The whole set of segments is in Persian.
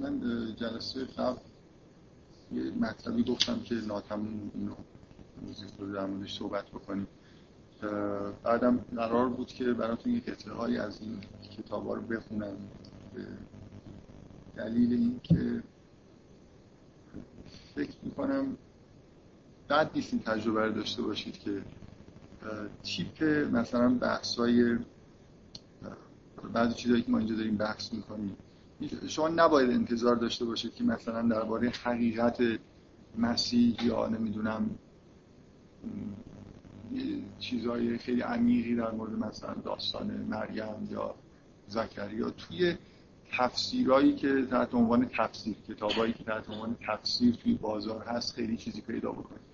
من جلسه قبل یه مطلبی گفتم که ناتمون اینو روزی در موردش صحبت بکنیم. بعدم قرار بود که براتون قطعه هایی از این کتاب ها رو بخونم. به دلیل این که فکر می‌کنم بد نیست این تجربه رو داشته باشید که تیپ مثلا بحث های بعضی چیزهایی که ما اینجا داریم بحث می‌کنیم شما نباید انتظار داشته باشید که مثلا درباره حقیقت مسیح یا نمی‌دونم چیزهای خیلی عمیقی در مورد مثلا داستان مریم یا زکریا توی تفسیرهایی که تحت عنوان تفسیر کتابایی که تحت عنوان تفسیر توی بازار هست خیلی چیزی پیدا بکنید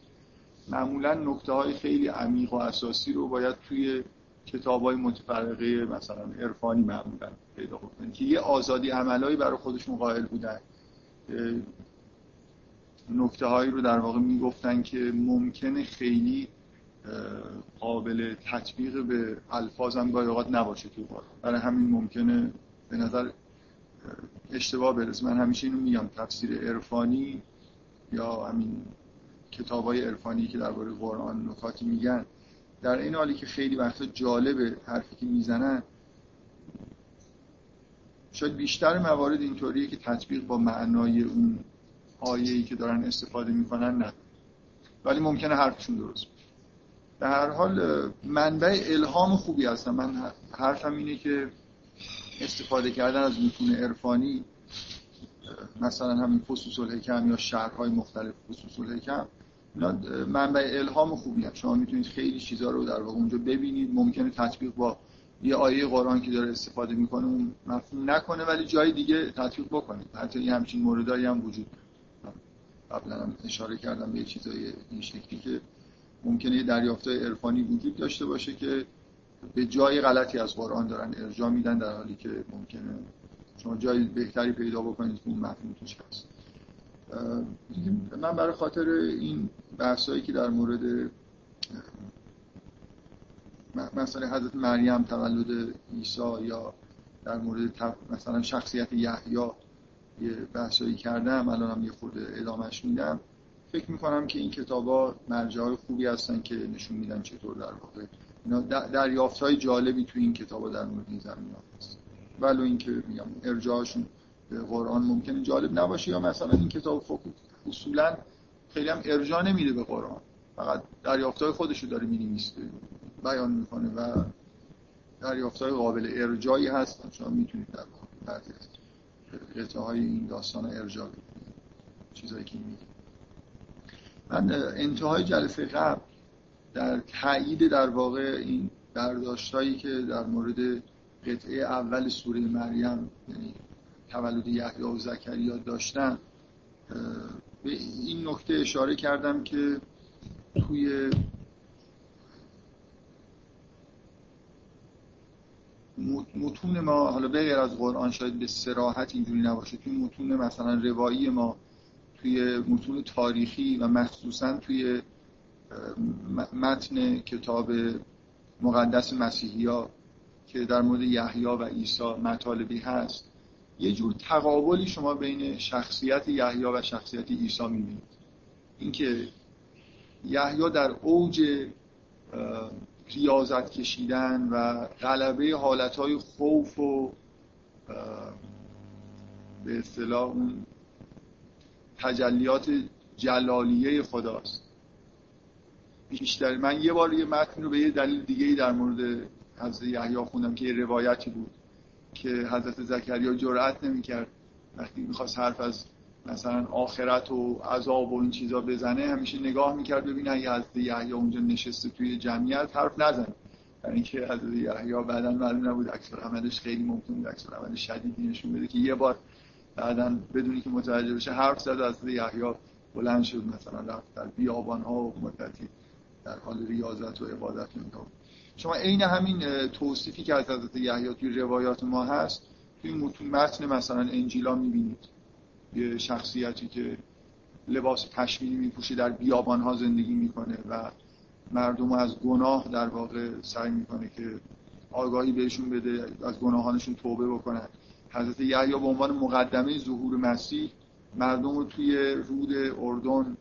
معمولا نکته های خیلی عمیق و اساسی رو باید توی کتاب های متفرقه مثلا عرفانی معمولا پیدا بکنید که یه آزادی عملایی برای خودشون قائل بودن. نکته هایی رو در واقع می‌گفتن که ممکنه خیلی قابل تطبیق به الفاظ هم گاهی اوقات نباشه تو برای همین ممکنه به نظر اشتباه برسه. من همیشه اینو میگم تفسیر عرفانی یا همین کتاب های عرفانی که درباره قرآن نکاتی میگن در این حالی که خیلی وقتا جالبه حرفی که می‌زنن شاید بیشتر موارد اینطوریه که تطبیق با معنای اون آیه‌ای که دارن استفاده می‌کنن نه. ولی ممکنه حرفشون درست به هر حال منبع الهام خوبی هستن. من حرفم اینه که استفاده کردن از متون عرفانی مثلا همین فصوص الحکم یا شهرهای مختلف فصوص الحکم اینا منبع الهام خوبی هست. شما می‌تونید خیلی چیزها رو در واقع اونجا ببینید. ممکنه تطبیق با یه آیه قرآن که داره استفاده می‌کنه اون مفهوم نکنه ولی جای دیگه تطبیق بکنید. حتی یه همچین موردایی هم وجود قبلا هم اشاره کردم به چیزای این شکلی که ممکنه دریافتای عرفانی وجود داشته باشه که به جای غلطی از قرآن دارن ارجاع میدن در حالی که ممکنه شما جای بهتری پیدا بکنید که اون مفهوم هست. من برای خاطر این بحثایی که در مورد مثلا حضرت مریم تولد عیسی یا در مورد مثلا شخصیت یحیی یه بحثایی کردم الان هم یه خورده ادامهش میدم. فکر می‌کنم که این کتابا مرجع های خوبی هستن که نشون میدن چطور در واقع اینا دریافت های جالبی توی این کتابا در مورد این زمین هست. ولو اینکه میگم ارجاعشون قرآن ممکنه جالب نباشه یا مثلا این کتاب اصولا خیلی هم ارجاع نمیده به قرآن. فقط دریافت های خودش رو داره می‌نویسه بیان می‌کنه و دریافت های قابل ارجایی هستن شما می‌تونید در قطعه های این داستان ارجاع بدید چیزایی که میگه. من انتهای جلسه قبل در تایید در واقع این برداشتایی که در مورد قطعه اول سوره مریم یعنی تولد یحیی و زکریا داشتم به این نکته اشاره کردم که توی متون ما حالا غیر از قرآن شاید به سراحت اینجوری نباشه توی متون مثلا روایی ما توی متون تاریخی و مخصوصا توی متن کتاب مقدس مسیحی ها که در مورد یحیی و عیسی مطالبی هست. یه جور تقابلی شما بین شخصیت یحیی و شخصیت عیسی می‌بینید. اینکه یحیی در اوج ریاضت کشیدن و غلبه حالتهای خوف و به اصطلاح اون تجلیات جلالیه خداست. بیشتر من یه بار یه متن رو به یه دلیل دیگه در مورد حضرت یحیی خوندم که یه روایتی بود. که حضرت زکریا جرأت نمی‌کرد. وقتی می‌خواست حرف از مثلا آخرت و عذاب و این چیزا بزنه همیشه نگاه می‌کرد ببینه اگه حضرت یحیی اونجا نشسته توی جمعیت حرف نزنه. یعنی که حضرت یحیی بعدا معلوم نبود اکثر عملش خیلی ممکن بود اکثر عملش شدیدی نشون بده که یه بار بعدا بدونی که متوجه بشه حرف زد از یحیی بلند شد مثلا در بیابان ها و مدتی در حال ریاضت و عبادت می‌کنه شما عین همین توصیفی که از حضرت یحیی توی روایات ما هست توی متن مثلا انجیلا می‌بینید. یه شخصیتی که لباس پشمینی میپوشه در بیابان ها زندگی می‌کنه و مردم از گناه در واقع سعی می‌کنه که آگاهی بهشون بده از گناهانشون توبه بکنن حضرت یحیی به عنوان مقدمه ظهور مسیح مردم رو توی رود اردن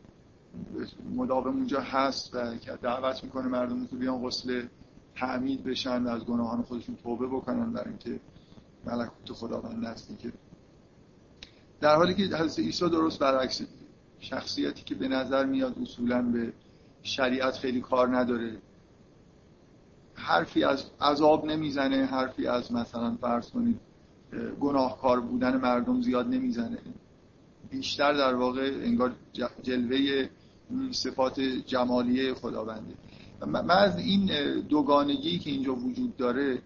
مداوم اونجا هست و دعوت می‌کنه مردم رو بیان غسل تعمید بشن و از گناهان خودشون توبه بکنن برای اینکه ملکوت خداوند که در حالی که حضرت عیسی درست برعکس شخصیتی که به نظر میاد اصولا به شریعت خیلی کار نداره حرفی از عذاب نمی‌زنه حرفی از مثلا فرض کنید گناهکار بودن مردم زیاد نمی‌زنه. بیشتر در واقع انگار جلوه صفات جمالیه خداونده. من از این دوگانگی که اینجا وجود داره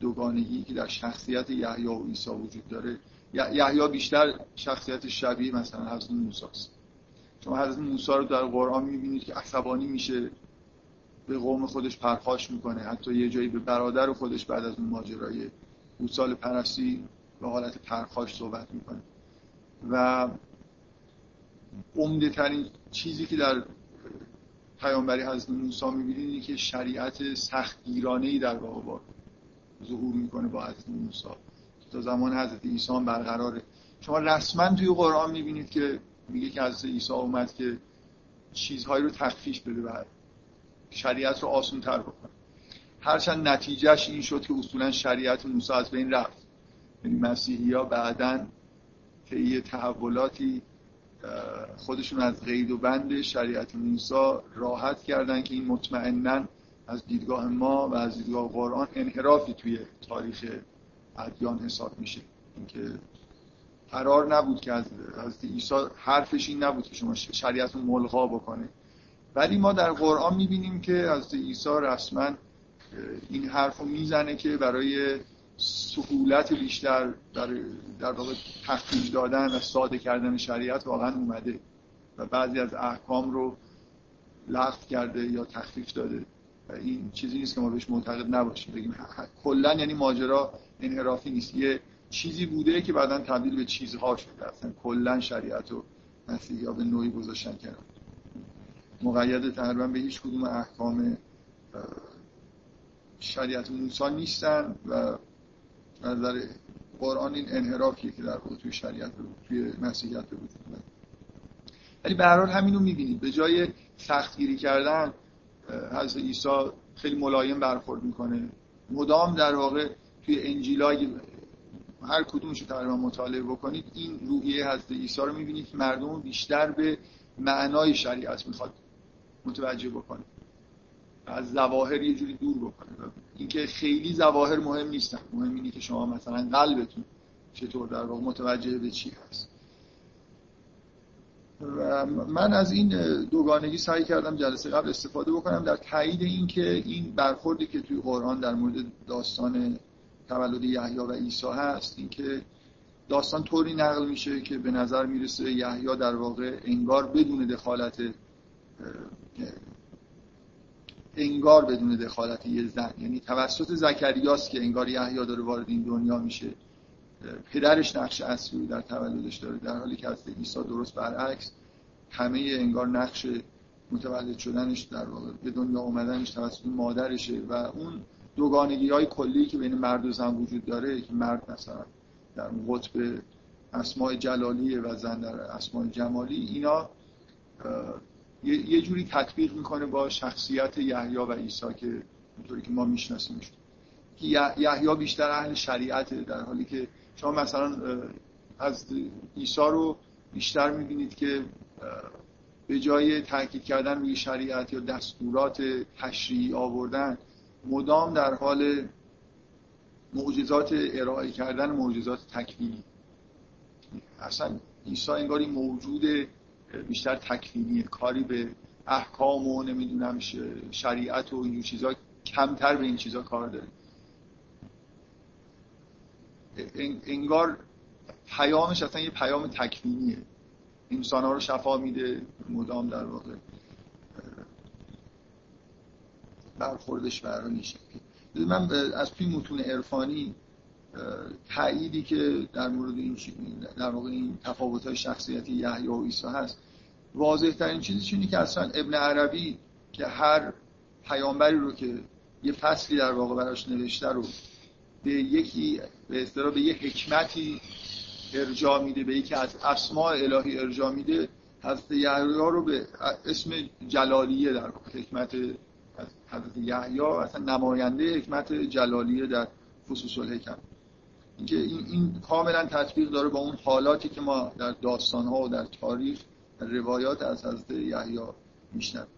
دوگانگی که در شخصیت یحیی و عیسی وجود داره یحیی بیشتر شخصیت شبیه مثلا حضرت موسی است. شما حضرت موسی رو در قرآن می‌بینید که عصبانی میشه به قوم خودش پرخاش می‌کنه حتی یه جایی به برادر خودش بعد از اون ماجرای سال پرستی به حالت پرخاش صحبت می‌کنه. و عمده ترین چیزی که در پیامبری حضرت موسی می‌بینید که شریعت سختگیرانه ای در واقع ظهور می‌کنه با حضرت موسی. تا زمان حضرت عیسی برقراره. شما رسما توی قرآن می‌بینید که میگه که حضرت عیسی اومد که چیزهایی رو تخفیف بده و شریعت رو آسون تر بکنه. هرچند نتیجهش این شد که اصولا شریعت موسی از بین رفت. یعنی مسیحی ها بعدا طی تحولاتی خودشون از قید و بند شریعت موسی راحت کردن که این مطمئنا از دیدگاه ما و از دیدگاه قرآن انحرافی توی تاریخ ادیان حساب میشه. اینکه قرار نبود که از حضرت عیسی حرفش این نبود که شما شریعت رو ملغا بکنه. ولی ما در قرآن می‌بینیم که حضرت عیسی رسما این حرف رو می‌زنه که برای سهولت بیشتر در, در واقع تخفیف دادن و ساده کردن شریعت واقعا اومده و بعضی از احکام رو لغو کرده یا تخفیف داده و این چیزی نیست که ما بهش معتقد نباشیم. بگیم کلا یعنی ماجرا انحرافی نیست. یه چیزی بوده که بعدا تبدیل به چیزها شده. اصلا کلا شریعت و مسیحی به نوعی گذاشتن کنار. مقید تقریبا به هیچ کدوم احکام شریعت موسی نیستن و نظر قرآن این انحرافیه که در توی شریعت توی مسیحیت به وجود ولی به هر حال همینو می‌بینید. به جای سختگیری کردن حضرت عیسی خیلی ملایم برخورد می‌کنه. مدام در واقع توی انجیلای هر کدومش تقریبا مطالعه بکنید این روحیه حضرت عیسی رو می‌بینید که مردم بیشتر به معنای شریعت می‌خواد متوجه بکنه. از ظواهر یه جوری دور بکنه. اینکه خیلی ظواهر مهم نیستن. مهم اینه که شما مثلا قلبتون چطور در واقع متوجه به چی هست. و من از این دوگانگی سعی کردم جلسه قبل استفاده بکنم در تایید اینکه این برخوردی که توی قرآن در مورد داستان تولد یحیی و عیسی هست اینکه داستان طوری نقل میشه که به نظر می‌رسه یحیی در واقع انگار بدون دخالت انگار بدون دخالت یه زن. یعنی توسط زکریاست که انگار یحیی داره وارد این دنیا میشه پدرش نقش اصلی در تولدش داره در حالی که از عیسی درست برعکس همه انگار نقش متولد شدنش در واقع به دنیا اومدنش توسط مادرشه و اون دوگانگی های کلی که بین مرد و زن وجود داره که مرد مثلا در قطب اسماع جلالیه و زن در اسماع جمالی اینا یه جوری تطبیق می‌کنه با شخصیت یحیی و عیسی که اونطوری که ما میشناسیمش. که یحیی بیشتر اهل شریعته در حالی که شما مثلا از عیسی رو بیشتر می‌بینید که به جای تاکید کردن روی شریعت یا دستورات تشریعی آوردن مدام در حال معجزات ارائه کردن معجزات تکوینی. اصلا عیسی انگاری موجود بیشتر تکوینیه کاری به احکام و نمی‌دونم شریعت و این چیزا کمتر به این چیزا کار داره. انگار پیامش اصلا یه پیام تکوینیه انسان ها رو شفا میده مدام در واقع برخوردش برای میشه من از توی متون عرفانی تأییدی که در مورد این در واقع این تفاوت های شخصیتی یحیی و عیسی هست. واضح ترین چیزی اینه که اصلا ابن عربی که هر پیامبری رو که یه فصلی در واقع براش نوشته رو به یکی به اصطلاح به یه حکمتی ارجاع میده به یکی از اسماء الهی ارجاع میده حضرت یحیی رو به اسم جلالیه در حکمت حضرت یحیی اصلا نماینده حکمت جلالیه در خصوص الحکم. اینکه این, این کاملا تطبیق داره با اون حالاتی که ما در داستان ها و در تاریخ در روایات از حضرت یحیی میشنویم.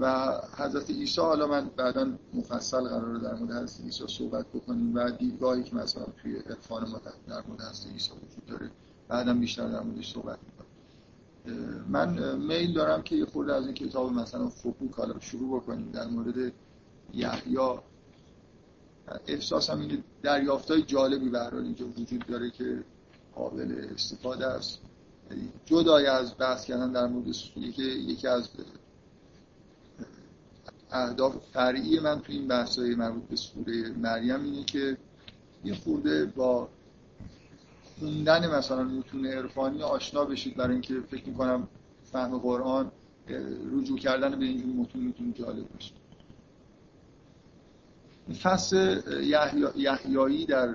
و حضرت عیسی حالا من بعدا مفصل قرار در مورد حضرت عیسی صحبت بکنیم و دیدگاهی که مثلا توی عرفان ما در مورد حضرت عیسی وجود داره بعدا بیشتر در موردش صحبت می‌کنم من میل دارم که یه خورده از این کتاب مثلا فقوک حالا شروع بکنیم در مورد یحیی. احساسم اینه دریافتای جالبی به اینجا وجود داره که قابل استفاده است. یعنی جدای از بحث کردن در مورد یکی یکی از اهداف فرعی من تو این بحث‌های مربوط به سوره مریم اینه که یه خورده با خوندن مثلا متون عرفانی آشنا بشید برای اینکه فکر می‌کنم فهم قرآن رجوع کردن به اینجور متون می‌تونه جالب باشه. فصل یحیایی در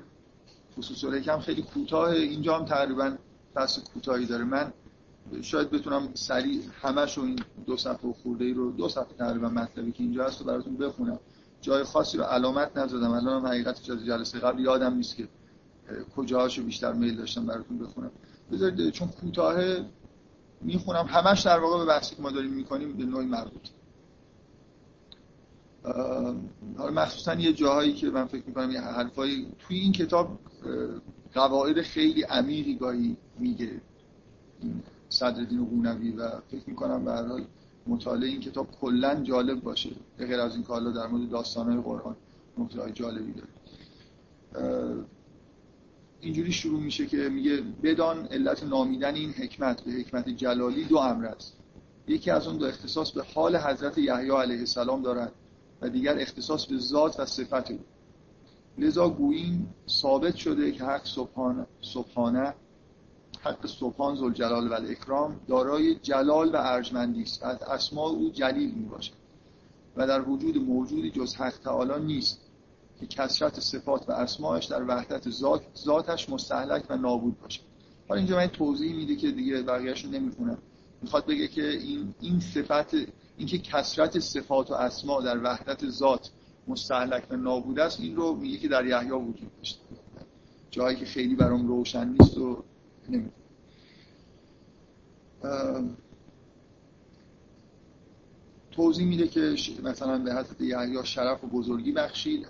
خصوص الحکم خیلی کوتاه. اینجا هم تقریبا فصل کوتاهی داره. من شاید بتونم سریع همش این دو صفحه خورده ای رو دو صفحه تقریبا مطلبی که اینجا هست رو براتون بخونم. جای خاصی رو علامت نزدم. الان هم حقیقتش از جلسه قبل یادم نیست که کجاهاشو بیشتر میل داشتم براتون بخونم. بذارید چون کوتاه می‌خونم. همش در واقع به بحثی که ما داریم می‌کنیم به نوعی مربوط حالا مخصوصا یه جاهایی که من فکر می‌کنم یه حرفایی توی این کتاب قواعد خیلی عمیقی گاهی میگه صدرالدین قونوی و فکر می‌کنم به مطالعه این کتاب کلا جالب باشه. به غیر از این که در مورد داستانهای قرآن نکته جالبی داره. اینجوری شروع میشه که میگه بدان علت نامیدن این حکمت به حکمت جلالی دو امر است. یکی از اون دو اختصاص به حال حضرت یحیی علیه السلام دارد. و دیگر اختصاص به ذات و صفت او. لذا گوییم ثابت شده که حق سبحانه, سبحانه حق سبحان زلجلال و اکرام دارای جلال و ارجمندی است. از او جلیل می باشد. و در وجود موجودی جز حق تعالی نیست که کسرت صفات و اسماعش در وحدت ذات ذاتش مستحلک و نابود باشه حالا اینجا من توضیح میده که دیگه بقیه‌اشو نمی‌خونم. می‌خواد بگه که این این صفت اینکه کسرت صفات و اسما در وحدت ذات مستحلک و نابود است این رو میگه که در یحیی وجود داشته. جایی که خیلی برام روشن نیست و توضیح میده که مثلا به حضرت یحیی شرف و بزرگی بخشید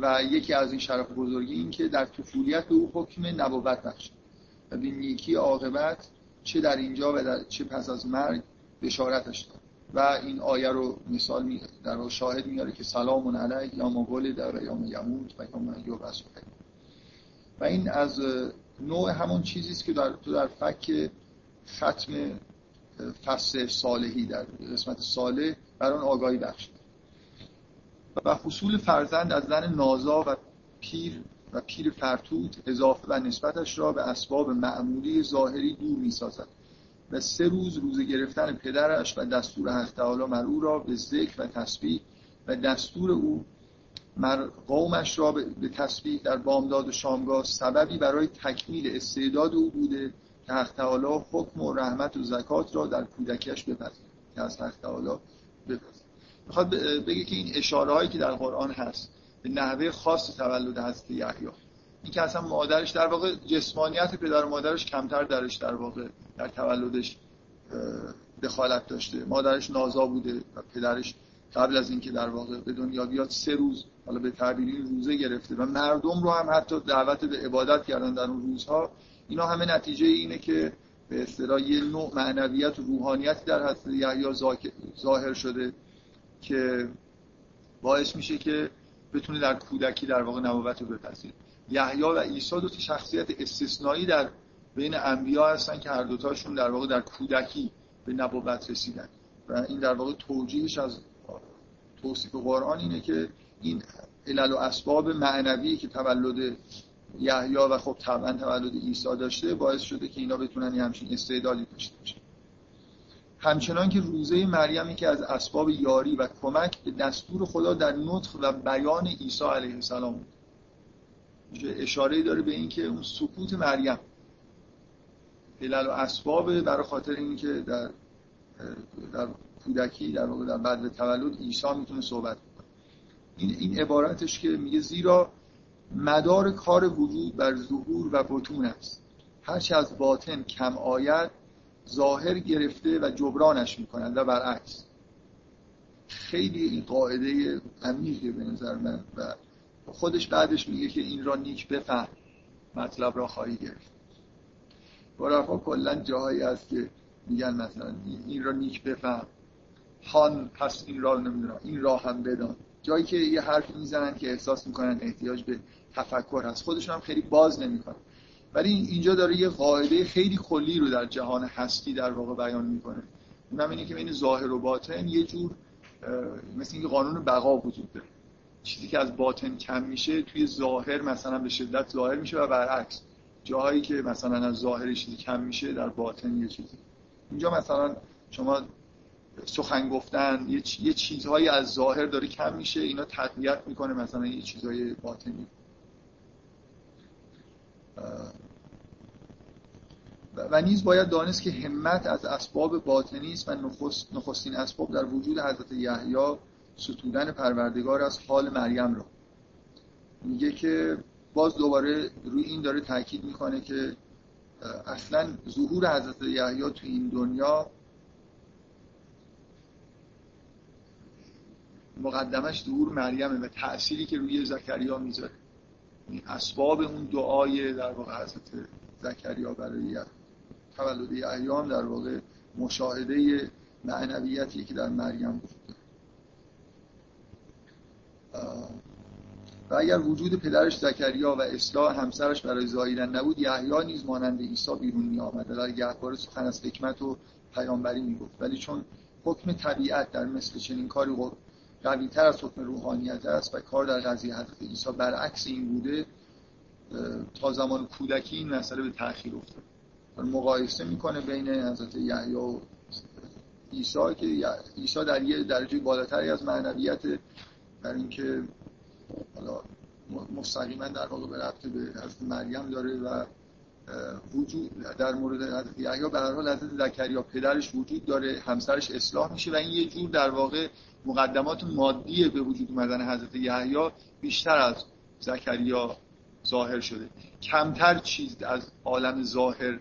و یکی از این شرف و بزرگی این که در طفولیت به او حکم نبوت بخشید. و به نیکی عاقبت چه در اینجا و در چه پس از مرگ بشارتش داد. و این آیه رو مثال می در شاهد میاره که سلام علیه یا مولد و یا یموت و یا یبعث و این از نوع همون چیزی است که در تو در فک ختم فصل صالحی در قسمت صالح بر آن آگاهی بخشید و حصول فرزند از زن نازا و پیر و پیر فرتوت اضافه و نسبتش را به اسباب معمولی ظاهری دور می سازد و سه روز روزه گرفتن پدرش و دستور حق تعالی مر او را به ذکر و تسبیح و دستور او مر قومش را به تسبیح در بامداد و شامگاه سببی برای تکمیل استعداد او بوده که حق تعالی حکم و رحمت و زکات را در کودکیش بپذیرد که از حق تعالی بپذیرد. می‌خواد بگه که این اشاره هایی که در قرآن هست به نحوه خاص تولد حضرت یحیی این که اصلا مادرش در واقع جسمانیت پدر و مادرش کمتر درش در واقع در تولدش دخالت داشته. مادرش نازا بوده و پدرش قبل از اینکه در واقع به دنیا بیاد سه روز حالا به تعبیری روزه گرفته و مردم رو هم حتی دعوت به عبادت کردن در اون روزها. اینا همه نتیجه اینه که به اصطلاح یه نوع معنویت و روحانیتی در حضرت یحیی ظاهر شده که باعث میشه که بتونه در کودکی در واقع نبوت رو بپذیره. یحیی و عیسی دو تا شخصیت استثنایی در بین انبیا هستن که هر دوتاشون در واقع در کودکی به نبوت رسیدن. و این در واقع توجیهش از توصیف قرآن اینه که این علل و اسباب معنوی که تولد یحیی و خب طبعا تولد عیسی داشته باعث شده که اینا بتونن یه همچین استعدادی داشته باشن. همچنان که روزه مریم که از اسباب یاری و کمک به دستور خدا در نطق و بیان عیسی علیه السلام بود. اشاره داره به اینکه اون سکوت مریم. علل و اسباب برای خاطر اینکه در در کودکی در واقع در بعد تولد عیسی می‌تونه صحبت کنه. این این عبارتش که میگه زیرا مدار کار وجود بر ظهور و بطون است. هرچه از باطن کم آید ظاهر گرفته و جبرانش می‌کنند و برعکس. خیلی این قاعده عمیقه به نظر من و خودش بعدش میگه که این را نیک بفهم. مطلب را خواهی گرفت. برافا کلا جاهایی هست که میگن مثلا این را نیک بفهم. هان پس این را نمی‌دونم این راه هم بدان. جایی که یه حرف می‌زنن که احساس می‌کنن احتیاج به تفکر هست. خودشون هم خیلی باز نمی‌کنن ولی اینجا داره یه قاعده خیلی کلی رو در جهان هستی در واقع بیان می‌کنه. اونم اینه که بین ظاهر و باطن یه جور مثل اینکه قانون بقا وجود داره. چیزی که از باطن کم میشه توی ظاهر مثلا به شدت ظاهر میشه و برعکس جاهایی که مثلا از ظاهر چیزی کم میشه در باطن یه چیزی. اینجا مثلا شما سخن گفتن یه, چیزهایی از ظاهر داره کم میشه اینا تقویت می‌کنه مثلا یه چیزهای باطنی. و نیز باید دانست که همت از اسباب باطنی است و نخست، نخستین اسباب در وجود حضرت یحیی ستودن پروردگار از حال مریم را میگه که باز دوباره روی این داره تاکید می‌کنه که اصلا ظهور حضرت یحیی تو این دنیا مقدمش ظهور مریمه و تأثیری که روی زکریا می‌ذاره. اسباب اون دعای در واقع حضرت زکریا برای تولد ایام در واقع مشاهده معنویتی که در مریم بود. و اگر وجود پدرش زکریا و اصلاح همسرش برای زاییدن نبود یحیی نیز مانند عیسی بیرون می آمد در گهواره سخن از حکمت و پیامبری می گفت ولی چون حکم طبیعت در مثل چنین کاری قوی تر از حکم روحانیت است و کار در قضیه حضرت عیسی برعکس این بوده تا زمان کودکی این مسئله به تأخیر افتاد. مقایسه می‌کنه بین حضرت یحیی و عیسی که عیسی در یه درجه بالاتری از معنویت در اینکه حالا مستقیما در واقع به به حضرت مریم داره و وجود در مورد حضرت یحیی به هر حال حضرت زکریا پدرش وجود داره همسرش اصلاح میشه و این یه جور در واقع مقدمات مادی به وجود اومدن حضرت یحیی بیشتر از زکریا ظاهر شده. کمتر چیز از عالم ظاهر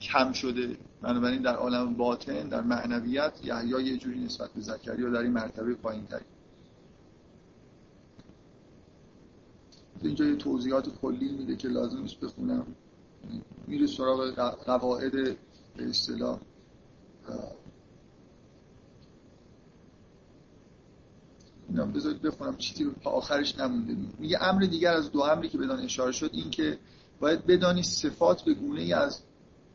کم شده. بنابراین در عالم باطن در معنویت یحیی یه جوری نسبت به زکریا در این مرتبه پایین اینجا یه توضیحات کلی میده که لازم نیست بخونم. میره سراغ قواعد به اصطلاح بذارید بخونم چیزی تا آخرش نمونده. میگه امر دیگر از دو امری که بدان اشاره شد این که باید بدانی صفات به گونه ای از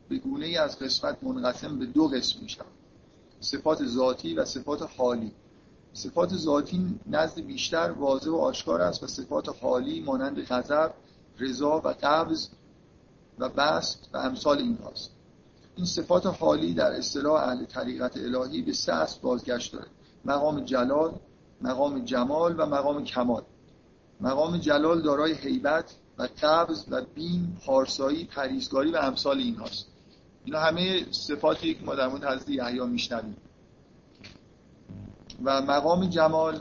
به گونه ای از قسمت منقسم به دو قسم میشن صفات ذاتی و صفات حالی. صفات ذاتی نزد بیشتر واضح و آشکار است و صفات حالی مانند غضب، رضا و قبض و بست و امثال این هاست. این صفات حالی در اصطلاح اهل طریقت الهی به سه اصل بازگشت داره. مقام جلال، مقام جمال و مقام کمال. مقام جلال دارای حیبت و قبض و بین، پارسایی، پریزگاری و امثال این هاست. اینا همه صفاتی که ما در مورد حضرت یحیی میشنویم. و مقام جمال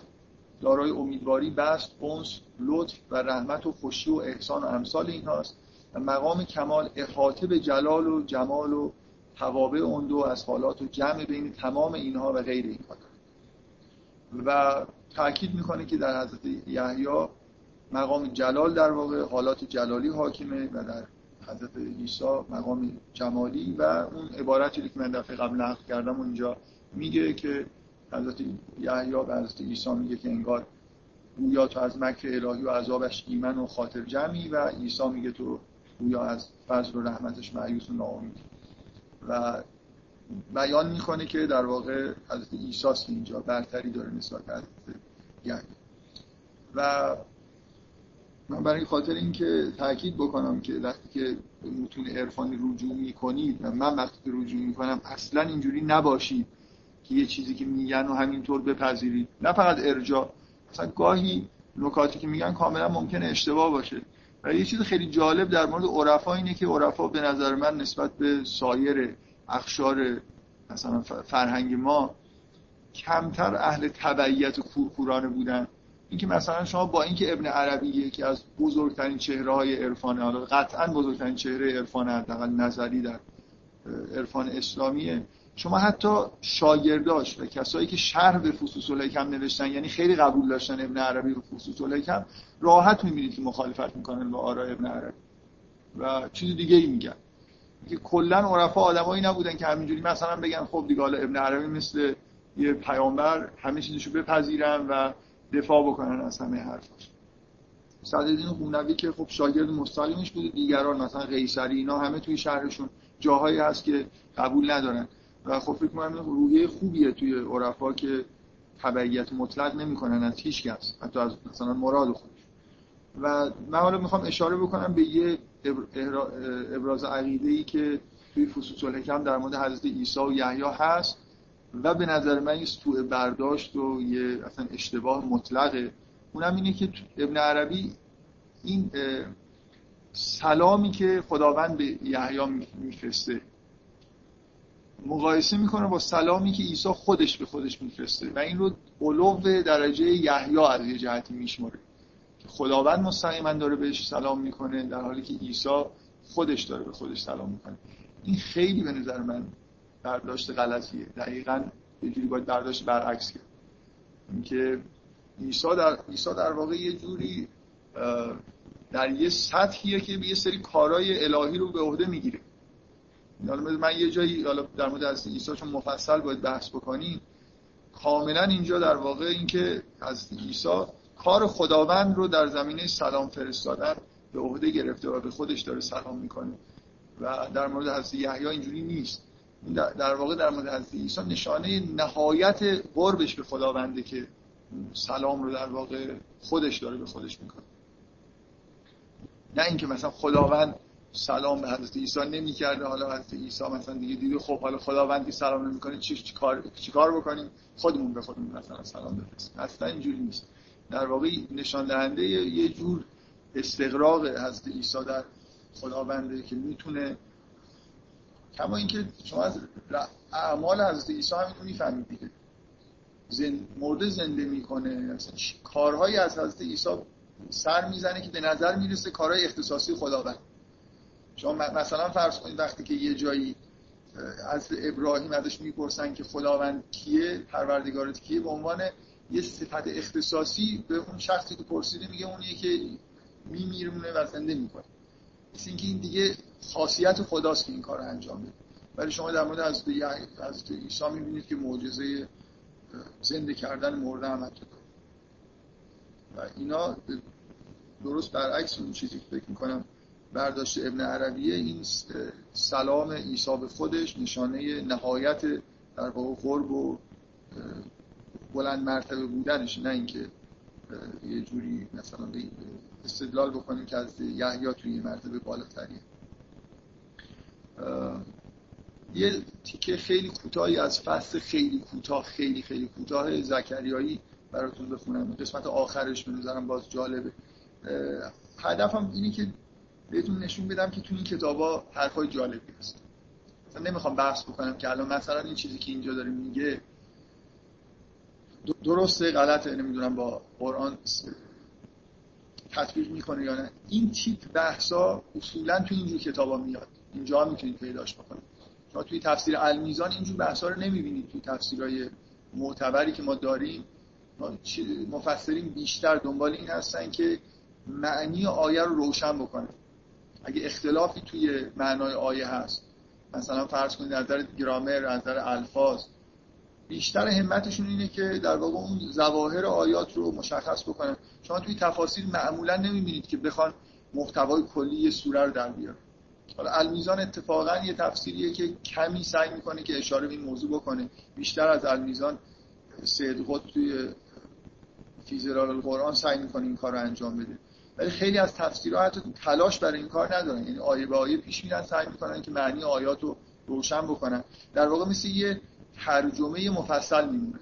دارای امیدواری بست اونس لطف و رحمت و خوشی و احسان و امثال این هاست و مقام کمال احاطه به جلال و جمال و توابع اون دو از حالات و جمع بین تمام اینها و غیر اینها و تاکید می‌کنه که در حضرت یحیی مقام جلال در واقع حالات جلالی حاکمه و در حضرت عیسی مقام جمالی و اون عبارتی که من دفعه قبل نقل کردم اونجا میگه که حضرت یحیی به حضرت عیسی میگه که انگار گویا تو از مکر الهی و عذابش ایمن و خاطر جمعی و عیسی میگه تو گویا از فضل و رحمتش معیوس و ناامیدی و بیان می‌کنه که در واقع حضرت عیسی اینجا برتری داره نسبت به حضرت و من برای خاطر اینکه تاکید بکنم که وقتی که به متون عرفانی رجوع می‌کنید و من وقتی که رجوع می‌کنم اصلا اینجوری نباشید. که یه چیزی که میگن و همینطور بپذیرید. نه فقط ارجاع مثلا گاهی نکاتی که میگن کاملا ممکنه اشتباه باشه. و یه چیز خیلی جالب در مورد عرفا اینه که عرفا به نظر من نسبت به سایر اخشار مثلا فرهنگ ما کمتر اهل تبعیت و کورکورانه بودن. اینکه مثلا شما با اینکه ابن عربی یکی از بزرگترین چهره های عرفان قطعا بزرگترین چهره عرفان حداقل نظری در عرفان اسلامیه. شما حتی شاگرداش و کسایی که شرح به فصوص الحکم نوشتن یعنی خیلی قبول داشتن ابن عربی رو فصوص الحکم راحت می‌بینید که مخالفت می‌کنن با آراء ابن عربی. و چیز دیگه ای میگن. که کلا عرفا آدمایی نبودن که همینجوری مثلا بگن خب دیگه حالا ابن عربی مثل یه پیامبر همه چیزشو بپذیرن و دفاع بکنن از همه حرفاش. صدرالدین خونوی که خب شاگرد مستقیمش بوده دیگران مثلا قیصری اینا همه توی شهرشون جاهایی هست که قبول ندارن. و خب فکر کنم روحیه خوبیه توی عرفا که تبعیت مطلق نمی‌کنن از هیچ کس حتی از مثلا مراد خودش. و من حالا می‌خوام اشاره بکنم به یه ابراز عقیده ای که توی فصوص الحکم در مورد حضرت عیسی و یحیی هست و به نظر من یه سوء برداشت و یه اصلا اشتباه مطلقه اونم اینه که ابن عربی این سلامی که خداوند به یحیی میفرسته. مقایسه می‌کنه با سلامی که عیسی خودش به خودش میفرسته. و این رو علو درجه یحیی از یه جهتی میشماره. که خداوند مستقیما داره بهش سلام می‌کنه در حالی که عیسی خودش داره به خودش سلام می‌کنه. این خیلی به نظر من برداشت غلطیه. دقیقا یه جوری باید برداشت برعکس کرد. اینکه عیسی در عیسی در واقع یه جوری در یه سطحیه که یه سری کارهای الهی رو به عهده می‌گیره. حالا من یه جایی حالا در مورد از عیسی چون مفصل باید بحث بکنیم. کاملا اینجا در واقع اینکه از عیسی کار خداوند رو در زمینه سلام فرستادن به عهده گرفته و به خودش داره سلام می‌کنه. و در مورد حضرت یحیی اینجوری نیست. در واقع در مورد حضرت عیسی نشانه نهایت قربش به خداونده که سلام رو در واقع خودش داره به خودش می‌کنه. نه اینکه مثلا خداوند سلام به حضرت عیسی نمی‌کرده. حالا حضرت عیسی مثلا دیگه دیده خب حالا خداوندی سلام نمی‌کنه. چی, چی کار چی کار بکنیم؟ خودمون به خودمون مثلا سلام بفرستیم. اصلا اینجوری نیست. در واقع نشان دهنده یه جور استقراق حضرت عیسی در خداونده که می‌تونه کما اینکه شما از اعمال حضرت عیسی همینو می‌فهمید دیگه. زن... مرده زنده می‌کنه. مثلا کارهایی از حضرت عیسی سر می‌زنه که به نظر می‌رسه کارهای اختصاصی خداوند. شما مثلا فرض کنید وقتی که یه جایی از ابراهیم ازش می‌پرسن که خداوند کیه پروردگارت کیه به عنوان یه صفت اختصاصی به اون شخصی که پرسیده میگه اونیه که میمیرونه و زنده می‌کنه. مثل اینکه این دیگه خاصیت خداست که این کار رو انجام بده. ولی شما در مورد حضرت حضرت عیسی می‌بینید که معجزه زنده کردن مرده هم و اینا درست برعکس اون چیزی که فکر می‌کنم برداشت ابن عربیه این سلام عیسی به خودش نشانه نهایت در واقع قرب و بلند مرتبه بودنش نه اینکه یه جوری مثلا استدلال بکنیم که از یحیی توی مرتبه بالاتریه. یه تیکه خیلی کوتاهی از فصل خیلی کوتاه خیلی خیلی کوتاه زکریایی براتون بخونم. قسمت آخرش به باز جالبه. هدفم اینه که بهتون نشون بدم که تو این کتابا حرفای جالبی هست. مثلا نمی‌خوام بحث بکنم که الان مثلا این چیزی که اینجا داره میگه درسته غلطه نمی‌دونم با قرآن تطبیق می‌کنه یا نه. این تیپ بحثا اصولا تو اینجور کتابا میاد. اینجا می‌تونید پیداش بکنید. شما توی تفسیر المیزان اینجور بحثا رو نمی‌بینید. توی تفسیرهای معتبری که ما داریم مفسرین بیشتر دنبال این هستن که معنی آیه رو روشن بکنن اگه اختلافی توی معنای آیه هست مثلا فرض کنید از نظر گرامر از نظر الفاظ بیشتر همتشون اینه که در واقع اون ظواهر آیات رو مشخص بکنن. شما توی تفاسیر معمولا نمی‌بینید که بخوان محتوای کلی یه سوره رو در بیارن. حالا المیزان اتفاقا یه تفسیریه که کمی سعی می‌کنه که اشاره به این موضوع بکنه. بیشتر از المیزان سید قطب توی فیزرال القرآن سعی می‌کنه این کار رو انجام بده. ولی خیلی از تفسیرها حتی تلاش برای این کار ندارن. یعنی آیه به آیه پیش میرن سعی می‌کنن که معنی آیات رو روشن بکنن. در واقع مثل یه ترجمه مفصل میمونه.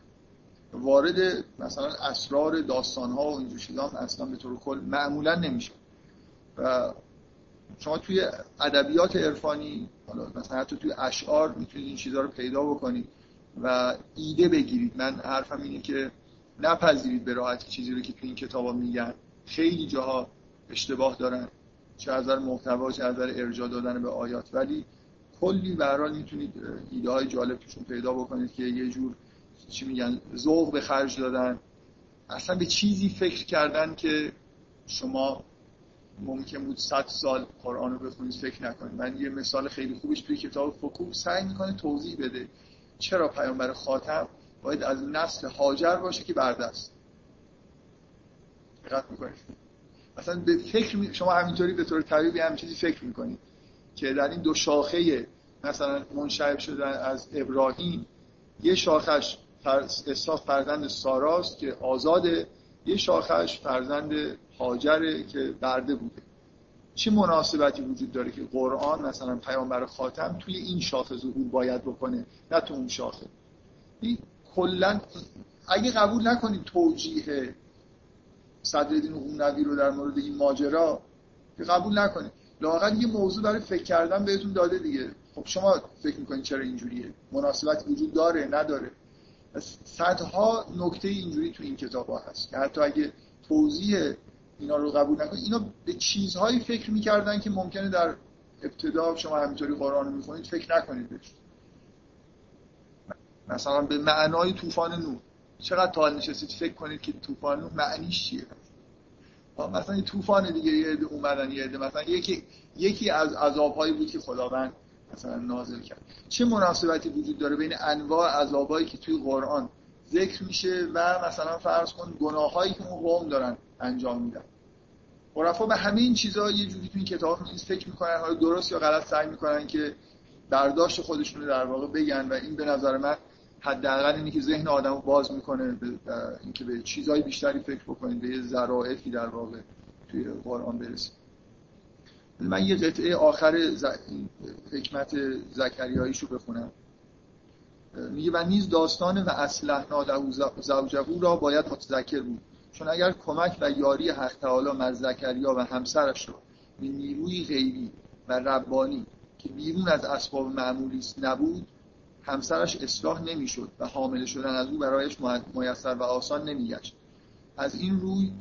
وارد مثلا اسرار داستان ها و اینجور چیزا اصلا به طور کل معمولا نمیشه. و شما توی ادبیات عرفانی حالا مثلا حتی توی اشعار می‌تونید این چیزها رو پیدا بکنید و ایده بگیرید. من حرفم اینه که نپذیرید به راحتی چیزی رو که توی این کتابا میگن. خیلی جاها اشتباه دارن چه از نظر محتوا چه از نظر ارجاع دادن به آیات. ولی کلی به می‌تونید ایده های جالب توشون پیدا بکنید که یه جور چی میگن ذوق به خرج دادن. اصلا به چیزی فکر کردن که شما ممکن بود صد سال قرآن رو بخونید فکر نکنید. من یه مثال خیلی خوبش توی کتاب فکوب سعی می‌کنه توضیح بده. چرا پیامبر خاتم باید از نسل هاجر باشه که بردست؟ دقت می‌کنید. اصلا به فکر شما همینطوری به طور طبیعی هم چیزی فکر می‌کنید که در این دو شاخه مثلا منشعب شدن از ابراهیم یه شاخش اسحاق فرزند ساراست که آزاده یه شاخش فرزند هاجره که برده بوده. چه مناسبتی وجود داره که قرآن مثلا پیامبر خاتم توی این شاخه ظهور باید بکنه نه تو اون شاخه؟ این کلا اگه قبول نکنید توجیه صدرالدین قونوی رو در مورد این ماجرا که قبول نکنید لاقل یه موضوع برای فکر کردن بهتون داده دیگه. خب شما فکر می‌کنید چرا اینجوریه؟ مناسبت وجود داره نداره؟ صدها نکته اینجوری تو این کتاب هست که حتی اگه توضیح اینا رو قبول نکنید اینا به چیزهایی فکر می‌کردن که ممکنه در ابتدا شما همینطوری قرآن رو فکر نکنید بهش. مثلا به معنای طوفان نور چقدر تا نشستید فکر کنید که طوفان نور معنیش چیه؟ مثلا یه طوفان دیگه یه عده اومدن یه عده مثلا یکی یکی از عذابهایی بود که خداوند مثلا نازل کرد. چه مناسبتی وجود داره بین انواع عذابایی که توی قرآن ذکر میشه و مثلا فرض کن گناهایی که اون قوم دارن انجام میدن؟ عرفا به همه این یه جوری توی این کتاب نیست فکر می‌کنن حالا درست یا غلط سعی می‌کنن که برداشت خودشون رو در واقع بگن و این به نظر من حداقل اینی که ذهن آدم رو باز می‌کنه به اینکه به چیزهای بیشتری فکر بکنید به یه ذرائفی در واقع توی قرآن برسید من یه قطعه آخر ز... حکمت زکریاییشو بخونم. میگه و نیز داستان و اصلحنا له زوجه را باید متذکر بود. چون اگر کمک و یاری حق تعالی مر زکریا و همسرش را به نیروی غیبی و ربانی که بیرون از اسباب معمولی نبود همسرش اصلاح نمی‌شد و حامل شدن از او برایش میسر و آسان نمیگشت. از این روی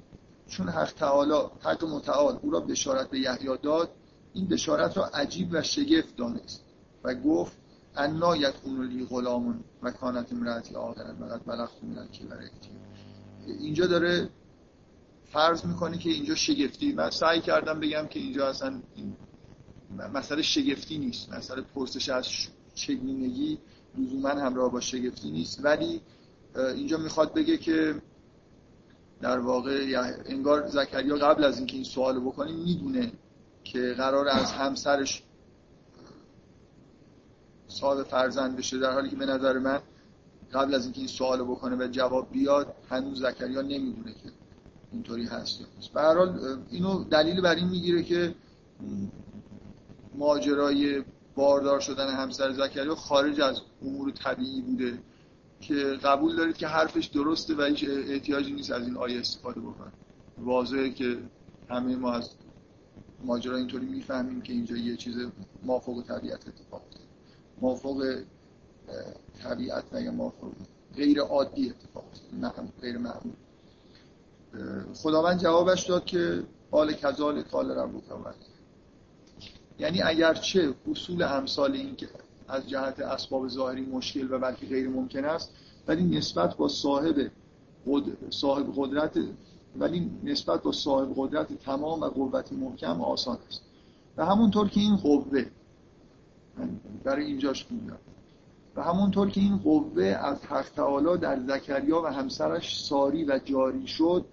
چون حق تعالی حق متعال او را بشارت به یحیی داد این بشارت را عجیب و شگفت دانست و گفت انا یکون لی غلام و کانت امراتی آخرن و قد بلغت من اینجا داره فرض می‌کنه که اینجا شگفتی من سعی کردم بگم که اینجا اصلا این مسئله شگفتی نیست. مسئله پرسش از چگونگی لزوما همراه با شگفتی نیست. ولی اینجا می‌خواد بگه که در واقع انگار زکریا قبل از اینکه این سوالو بکنه می‌دونه که قرار از همسرش صاحب فرزند بشه. در حالی که به نظر من قبل از اینکه این سوالو بکنه و جواب بیاد هنوز زکریا نمی‌دونه که اینطوری هست به هر حال اینو دلیل بر این می‌گیره که ماجرای باردار شدن همسر زکریا خارج از امور طبیعی بوده که قبول دارید که حرفش درسته و هیچ احتیاجی نیست از این آیه استفاده بکنید واضحه که همه ما از ماجرا اینطوری می‌فهمیم که اینجا یه چیز مافوق طبیعت اتفاق افتاده. مافوق طبیعت نگه مافوق غیر عادی اتفاق افتاده. نه غیر معمول. خداوند جوابش داد که قال کذال قال ربک یعنی اگرچه اصول امثال این که از جهت اسباب ظاهری مشکل و بلکه غیر ممکن است ولی نسبت با صاحب صاحب قدرت ولی نسبت با صاحب قدرت تمام و قوت محکم آسان است. و همونطور که این قوه برای اینجاش میگم و همونطور که این قوه از حق تعالی در زکریا و همسرش ساری و جاری شد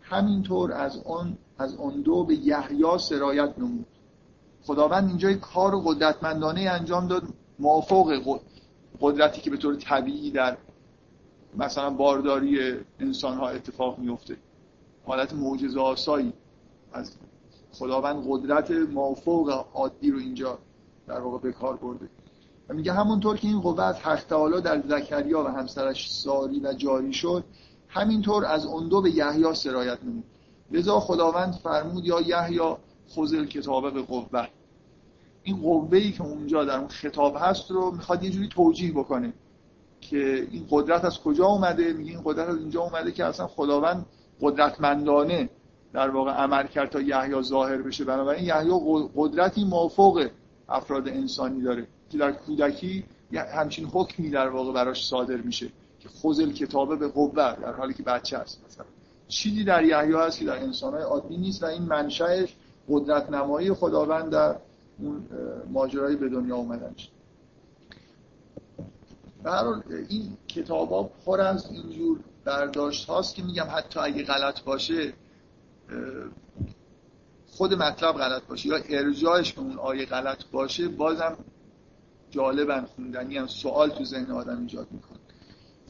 همینطور از آن از آن دو به یحیی سرایت نمود. خداوند اینجا کار قدرتمندانه انجام داد موافق قدرتی که به طور طبیعی در مثلا بارداری انسان ها اتفاق میفته حالت معجزه آسایی از خداوند قدرت مافوق عادی رو اینجا در واقع به کار برده. و میگه همونطور که این قوه از حق تعالی در زکریا و همسرش ساری و جاری شد همینطور از اون دو به یحیی سرایت نمود. لذا خداوند فرمود یا یحیی خذ کتابه به قوه. این قوه ای که اونجا در اون خطاب هست رو می‌خواد یه جوری توجیه بکنه که این قدرت از کجا اومده؟ میگه این قدرت از اینجا اومده که اصلا خداوند قدرتمندانه در واقع عمل کرد تا یحیی ظاهر بشه. بنابراین یحیی قدرتی مافوق افراد انسانی داره که در کودکی همچین حکمی در واقع براش صادر میشه که خوزل کتابه به قوه در حالی که بچه است مثلا. چیزی در یحیی هست که در انسانهای عادی نیست و این منشأش قدرت نمایی خداوند در اون ماجرای به دنیا اومدنش در این کتاب ها پر از اینجور برداشت هاست که میگم حتی اگه غلط باشه خود مطلب غلط باشه یا ارجاعش به اون آیه غلط باشه بازم جالبن خوندنی هم سوال تو ذهن آدم ایجاد می‌کنه.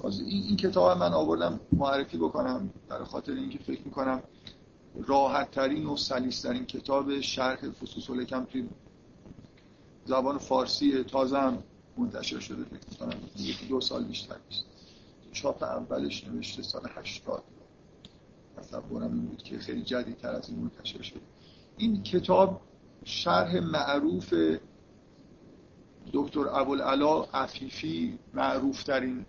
این, این کتاب من آوردم معرفی بکنم برای خاطر اینکه فکر می‌کنم راحت ترین و سلیس ترین کتاب شرح فصوص الحکم توی زبان فارسی تازه هم منتشر شده فکر دو سال بیشتر نیست. چاپ اولش نوشته سال 80 تصورم این بود که خیلی جدیدتر از این منتشر شده. این کتاب شرح معروف دکتر ابوالعلا عفیفی معروف ترین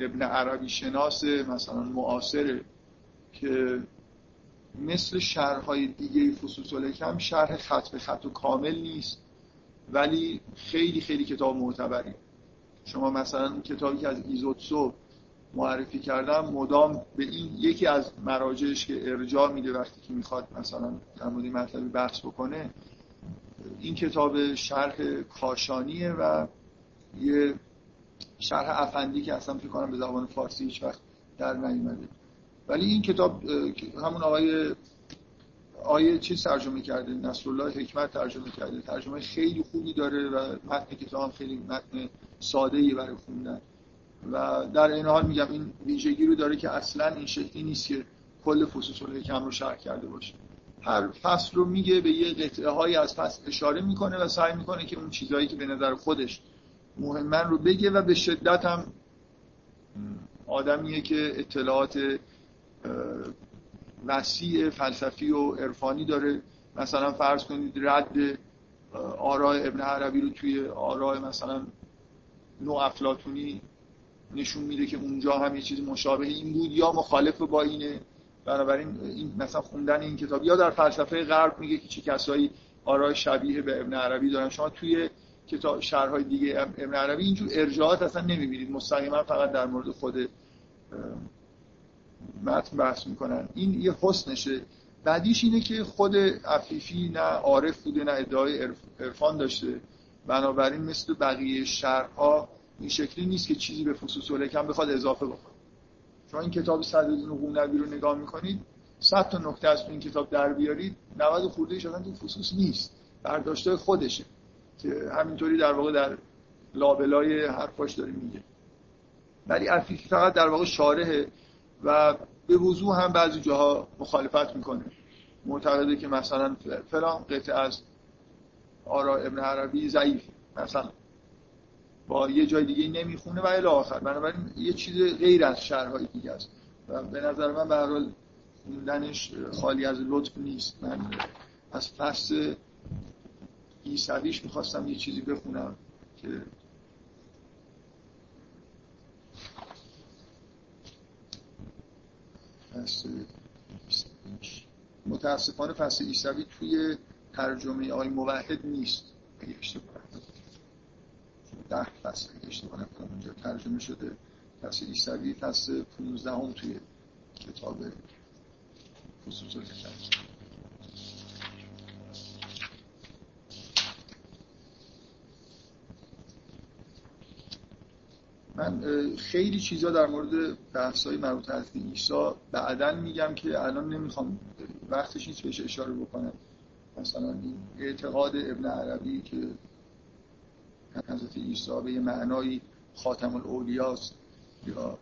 ابن عربی شناس مثلا معاصره که مثل شرحهای دیگه فصوص الحکم شرح خط به خط و کامل نیست ولی خیلی خیلی کتاب معتبری شما مثلا کتابی که از ایزوتسو معرفی کردم مدام به این یکی از مراجعش که ارجاع میده وقتی که می‌خواد مثلا در مورد مطلبی بحث بکنه این کتاب شرح کاشانیه و یه شرح افندی که اصلا فکر کنم به زبان فارسی هیچ وقت در نیومده. ولی این کتاب همون آقای آیه چی ترجمه کرده نصرالله حکمت ترجمه کرده. ترجمه خیلی خوبی داره و متن کتاب خیلی متن ساده ای برای خوندن. و در این حال میگم این ویژگی رو داره که اصلا این شکلی نیست که کل فصوص الحکم رو شرح کرده باشه. هر فصل رو میگه به یه قطعه های از فصل اشاره می‌کنه و سعی می‌کنه که اون چیزهایی که به نظر خودش مهمن رو بگه و به شدت هم آدمیه که اطلاعات وسیع فلسفی و عرفانی داره. مثلا فرض کنید رد آراء ابن عربی رو توی آراء مثلا نو افلاتونی نشون میده که اونجا هم یه چیز مشابه این بود یا مخالف با اینه. بنابراین این مثلا خوندن این کتاب یا در فلسفه غرب میگه که چه کسایی آراء شبیه به ابن عربی دارن. شما توی کتاب شرحهای دیگه ابن عربی اینجور ارجاعات اصلا نمی‌بینید. مستقیما فقط در مورد خود متن بحث می‌کنن. این یه حسنشه. بعدیش اینه که خود عفیفی نه عارف بوده نه ادعای عرفان داشته. بنابراین مثل بقیه شرحها این شکلی نیست که چیزی به فصوص الحکم بخواد اضافه بکنه. شما این کتاب صدرالدین قونوی رو نگاه می‌کنید صد تا نکته از این کتاب در بیارید 90 خورده ایش تو فصوص نیست. برداشته خودشه که همینطوری در واقع در لابلای حرفاش داره میگه. ولی عفیفی فقط در واقع شارحه و به وضوح هم بعضی جاها مخالفت می‌کنه. معتقده که مثلا فلان قطعه از آرا ابن عربی ضعیف مثلا. با یه جای دیگه نمی‌خونه و الی آخر. بنابراین یه چیز غیر از شرحهای دیگه است. و به نظر من به هر حال خوندنش خالی از لطف نیست. من از فصل ایسویش می‌خواستم یه چیزی بخونم که متاسفانه فصل ایسوی توی ترجمه آی موحد نیست. ده فصل اشتباه نکنم اونجا ترجمه شده. فصل ایسوی فصل 15 هم توی کتاب خصوص من خیلی چیزا در مورد های مربوط از عیسی بعدا میگم که الان نمی‌خوام وقتش نیست بهش اشاره بکنم. مثلا این اعتقاد ابن عربی که حضرت عیسی به یه معنای خاتم الاولیاست یا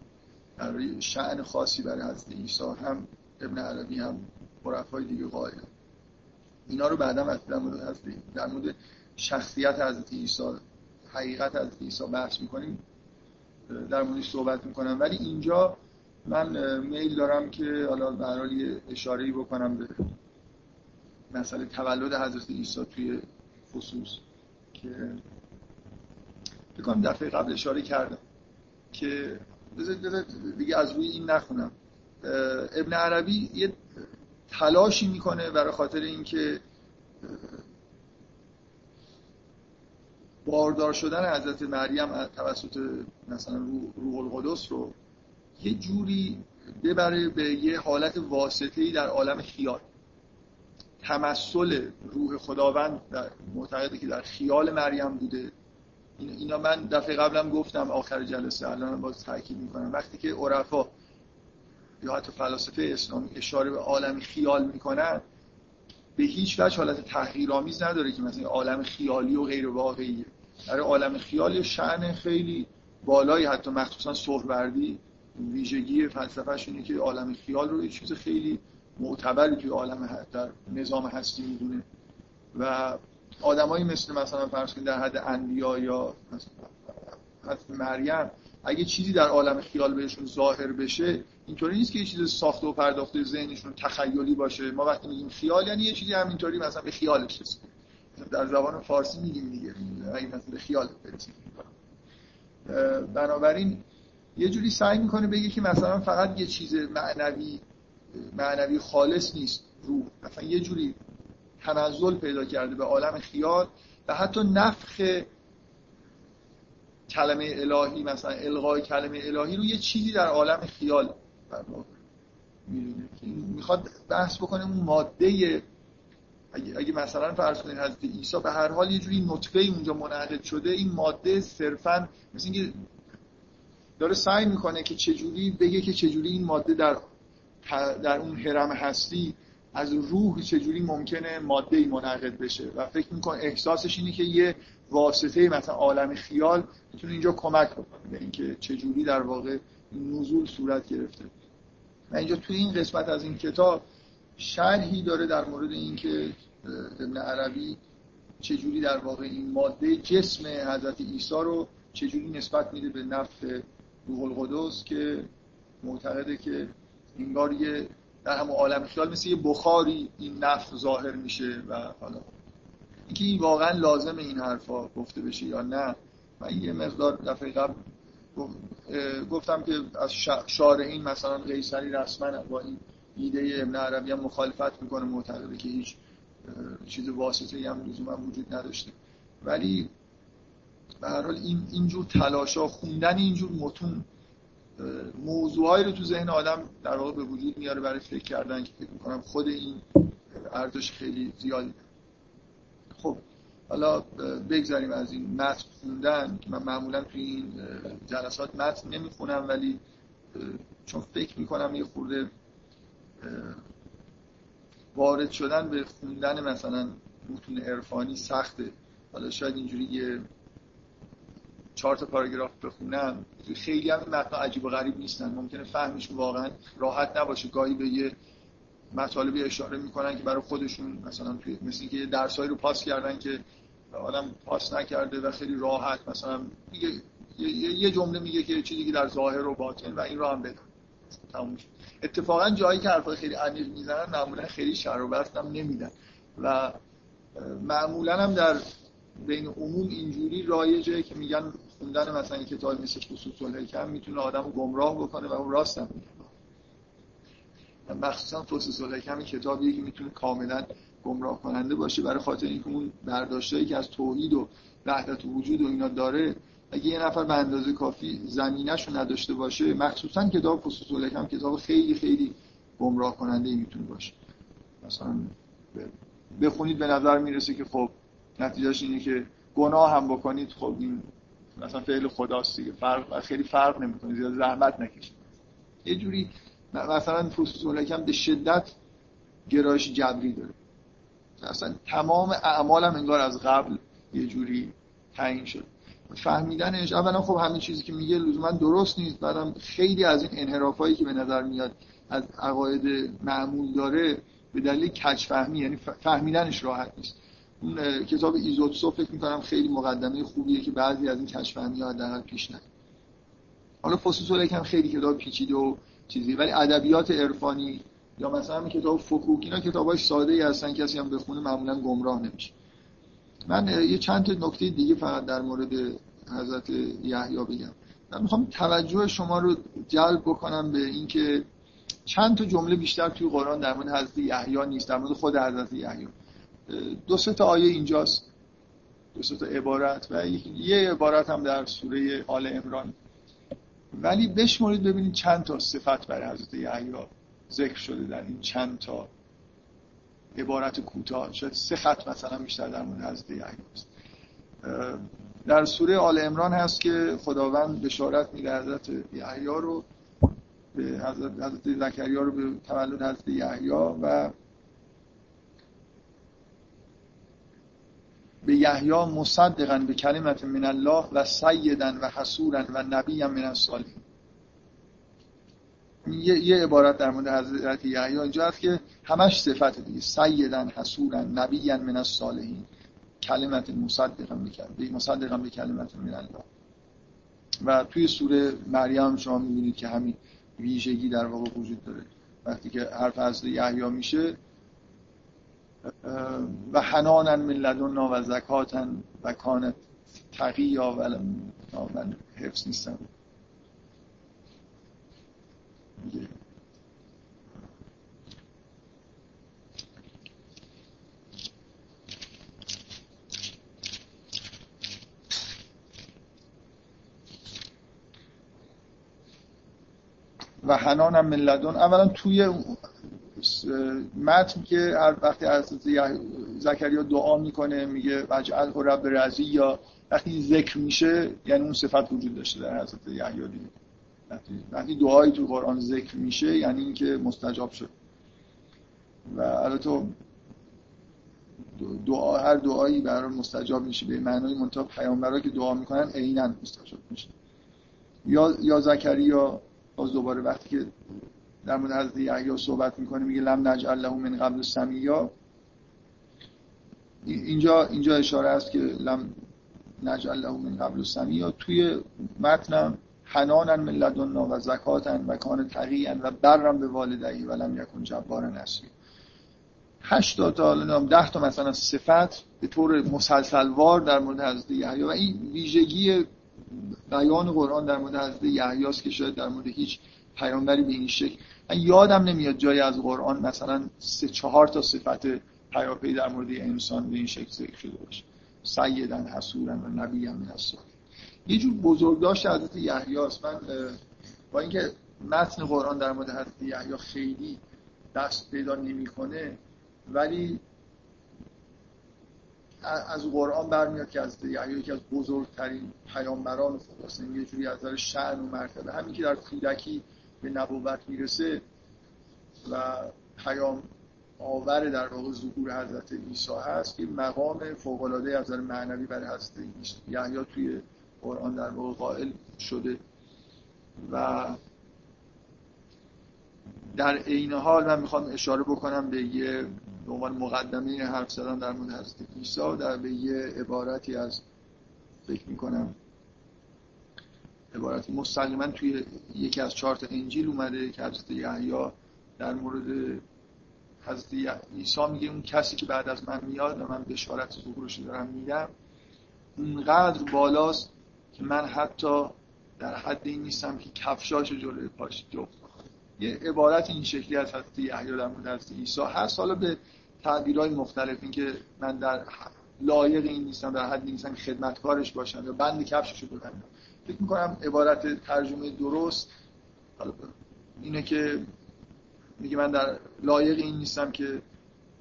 در شعن خاصی برای حضرت عیسی هم ابن عربی هم های دیگه قائل اینا رو بعدا در مورد در مورد شخصیت حضرت عیسی حقیقت حضرت عیسی بحث می‌کنیم در موردش صحبت می‌کنم. ولی اینجا من میل دارم که حالا به هر اشاره بکنم به مسئله تولد حضرت عیسی توی خصوص که بکنم دفعه قبل اشاره کردم که بذار دیگه از روی این نخونم. ابن عربی یه تلاشی می‌کنه برای خاطر اینکه باردار شدن حضرت مریم توسط مثلا روح القدس رو یه جوری ببره به یه حالت واسطه‌ای در عالم خیال. تمثل روح خداوند در معتقده که در خیال مریم بوده. اینا من دفعه قبلم گفتم آخر جلسه الان باز تاکید می‌کنم. وقتی که عرفا یا حتی فلاسفه اسلامی اشاره به عالم خیال می‌کنن به هیچ وجه حالت تحقیرآمیز نداره که مثلا عالم خیالی و غیر واقعیه. در عالم خیال شأن خیلی بالایی حتی مخصوصا سهروردی ویژگی فلسفهش اینه که عالم خیال رو یه چیز خیلی معتبری توی عالم در نظام هستی می‌دونه. و آدمایی مثل مثلا فرض در حد انبیا یا مثلا مریم اگه چیزی در عالم خیال بهشون ظاهر بشه اینطوری نیست که یه چیز ساخته و پرداخته ذهنشون تخیلی باشه. ما وقتی میگیم خیال یعنی یه چیزی همینطوری مثلا به خیالش رسید در زبان فارسی میگیم دیگه. اگه مثلا به خیال برسید بنابراین یه جوری سعی می‌کنه بگه که مثلا فقط یه چیز معنوی معنوی خالص نیست. روح. مثلا یه جوری تنزل پیدا کرده به عالم خیال و حتی نفخ کلمه الهی مثلا الغای کلمه الهی رو یه چیزی در عالم خیال می‌خواد بحث بکنه اون ماده اگه, اگه مثلا فرض کنید حضرت عیسی به هر حال یه جوری نطفه اونجا منعقد شده این ماده صرفا مثل اینکه داره سعی می‌کنه که چجوری بگه که چجوری این ماده در در اون حرم هستی از روح چجوری ممکنه ماده ای منعقد بشه. و فکر می‌کنه احساسش اینه که یه واسطه مثلا عالم خیال می‌تونه اینجا کمک بکنه به اینکه چجوری در واقع نزول صورت گرفته. و اینجا توی این قسمت از این کتاب شرحی داره در مورد اینکه ابن عربی چجوری در واقع این ماده جسم حضرت عیسی رو چجوری نسبت میده به نفخ روح القدس که معتقده که انگار یه در همون عالم خیال مثل یه بخاری این نفخ ظاهر میشه و حالا اینکه این واقعا لازم این حرفا گفته بشه یا نه. من یه مقدار دفعه قبل گفتم که از شارعین مثلا قیصری رسما با این ایده ابن عربی هم مخالفت می‌کنه معتقده که هیچ چیز واسطه هم لزوما وجود نداشته. ولی به هر حال این اینجور تلاشا خوندن اینجور متون موضوعایی رو تو ذهن آدم در واقع به وجود میاره برای فکر کردن که فکر می‌کنم خود این ارزش خیلی زیادی خب حالا بگذاریم از این متن خوندن که من معمولا توی این جلسات متن نمی‌خونم ولی چون فکر می‌کنم یه خورده وارد شدن به خوندن مثلا متون عرفانی سخته. حالا شاید اینجوری یه چهار تا پاراگراف بخونم. خیلی هم متن عجیب و غریب نیستن. ممکنه فهمش واقعا راحت نباشه. گاهی به یه مطالبی اشاره می‌کنن که برای خودشون مثلا توی مثل اینکه درسایی رو پاس کردن که آدم پاس نکرده و خیلی راحت مثلا میگه یه جمله میگه که چیزی که در ظاهر و باطن و این رو هم بدن. اتفاقا جایی که حرفای خیلی عمیق می‌زنن معمولا خیلی شر و بست هم نمیدن. و معمولا هم در بین عموم اینجوری رایجه که میگن خوندن مثلا کتاب مثل خصوص الحکم می‌تونه آدم رو گمراه بکنه و اون راست هم مخصوصا خصوص الحکم کتابیه که می‌تونه کاملا گمراه کننده باشه. برای خاطر اینکه اون برداشتایی که از توحید و وحدت وجود و اینا داره اگه یه نفر به اندازه کافی زمینش رو نداشته باشه مخصوصا کتاب خصوص الحکم کتاب خیلی خیلی گمراه کننده می‌تونه باشه. مثلا بخونید به نظر می‌رسه که خب نتیجهش اینه که گناه هم بکنید. خب این مثلا فعل خداست دیگه. فرق خیلی فرق نمی‌کنه. زیاد زحمت نکشید. یه جوری مثلا فصوص الحکم به شدت گرایش جبری داره. اصلا تمام اعمالم انگار از قبل یه جوری تعیین شد. فهمیدنش اولا خب همین چیزی که میگه لزوما درست نیست. بعدم خیلی از این انحرافایی که به نظر میاد از عقاید معمول داره به دلیل کج فهمی یعنی فهمیدنش راحت نیست. اون کتاب ایزوتسو فکر می‌کنم خیلی مقدمه خوبیه که بعضی از این کج ها در پیش نیاد. حالا فسوس هم خیلی کتاب پیچیده و چیزی ولی ادبیات عرفانی یا مثلا همین کتاب فکوک اینا کتابای ساده ای هستن کسی هم بخونه معمولا گمراه نمیشه. من یه چند تا نکته دیگه فقط در مورد حضرت یحیی بگم. من می‌خوام توجه شما رو جلب بکنم به اینکه چند تا جمله بیشتر توی قرآن در مورد حضرت یحیی نیست در مورد خود حضرت یحیی. دو سه تا آیه اینجاست. دو سه تا عبارت و یه عبارت هم در سوره آل عمران. ولی بشمرید ببینید چند تا صفت برای حضرت یحیی ذکر شده در این چند تا عبارت کوتاه. شاید سه خط مثلا بیشتر در مورد حضرت یحیی است. در سوره آل عمران هست که خداوند بشارت میده حضرت یحیی رو به حضرت, حضرت زکریا رو به تولد حضرت یحیی و به یحیی مصدقا به کلمت من الله و سیدا و حسورا و نبیا من الصالحین. یه, یه عبارت در مورد حضرت یحیی اینجا هست که همش صفت دیگه. سیدا حسورا نبیا من الصالحین. کلمت مصدقا به مصدقا به کلمت من الله. و توی سوره مریم شما می‌بینید که همین ویژگی در واقع وجود داره. وقتی که حرف حضرت یحیی میشه و حنانا من لدنا و زکاتا و کانت تقیا و من حفظ نیستم. و حنانم من لدن اولا توی متن که وقتی از زکریا دعا می‌کنه میگه وجعل رب رضی یا وقتی ذکر میشه یعنی اون صفت وجود داشته در حضرت یحیی دیگه. وقتی دعایی تو قرآن ذکر میشه یعنی اینکه مستجاب شد. و البته دعا هر دعایی برای مستجاب میشه. به معنای منتها پیامبرا که دعا می‌کنن عینا مستجاب میشه. یا یا زکریا باز دوباره وقتی که در مورد حضرت یحیی صحبت می‌کنه میگه لم نجعل له من قبل سمیا اینجا اینجا اشاره است که لم نجعل له من قبل سمیا توی متنم حنانا من لدنا و زکاتا و کان تقیا و برم به والدهی و لم یکن جبارا نسی 80 تا حالا 10 تا مثلا صفت به طور مسلسلوار در مورد حضرت یحیی. و این ویژگی بیان قرآن در مورد حضرت یحیی که شاید در مورد هیچ پیامبری به این شکل. من یادم نمیاد جایی از قرآن مثلا سه چهار تا صفت پیاپی در مورد انسان به این شکل ذکر شده باشه. سیدن حسورن و نبی هم من یه جور بزرگداشت حضرت یحیی من با اینکه متن قرآن در مورد حضرت یحیی خیلی دست پیدا نمی‌کنه ولی از قرآن برمیاد که از یحیی یکی از بزرگترین پیامبران خداست یه جوری از نظر شأن و مرتبه همین که در کودکی به نبوت می‌رسه و پیام آور در واقع ظهور حضرت عیسی هست که مقام فوق العاده از نظر معنوی برای حضرت یحیی توی قرآن در واقع قائل شده و در عین حال من می‌خوام اشاره بکنم به یه به عنوان مقدمه حرف زدن در مورد حضرت عیسی در به یه عبارتی از فکر می‌کنم. عبارتی. مستقیما توی یکی از چهار انجیل اومده که حضرت یحیی در مورد حضرت عیسی میگه اون کسی که بعد از من میاد و من بشارت ظهورش دارم میدم اونقدر بالاست که من حتی در حد این نیستم که کفشاش جلوی پاش جفت یه عبارت این شکلی از حضرت یحیی در مورد حضرت عیسی هست. حالا به تعبیرهای مختلف این که من در لایق این نیستم در حد نیستم که خدمتکارش باشم یا بند کفششو ببندم. فکر می‌کنم عبارت ترجمه درست اینه که میگه من در لایق این نیستم که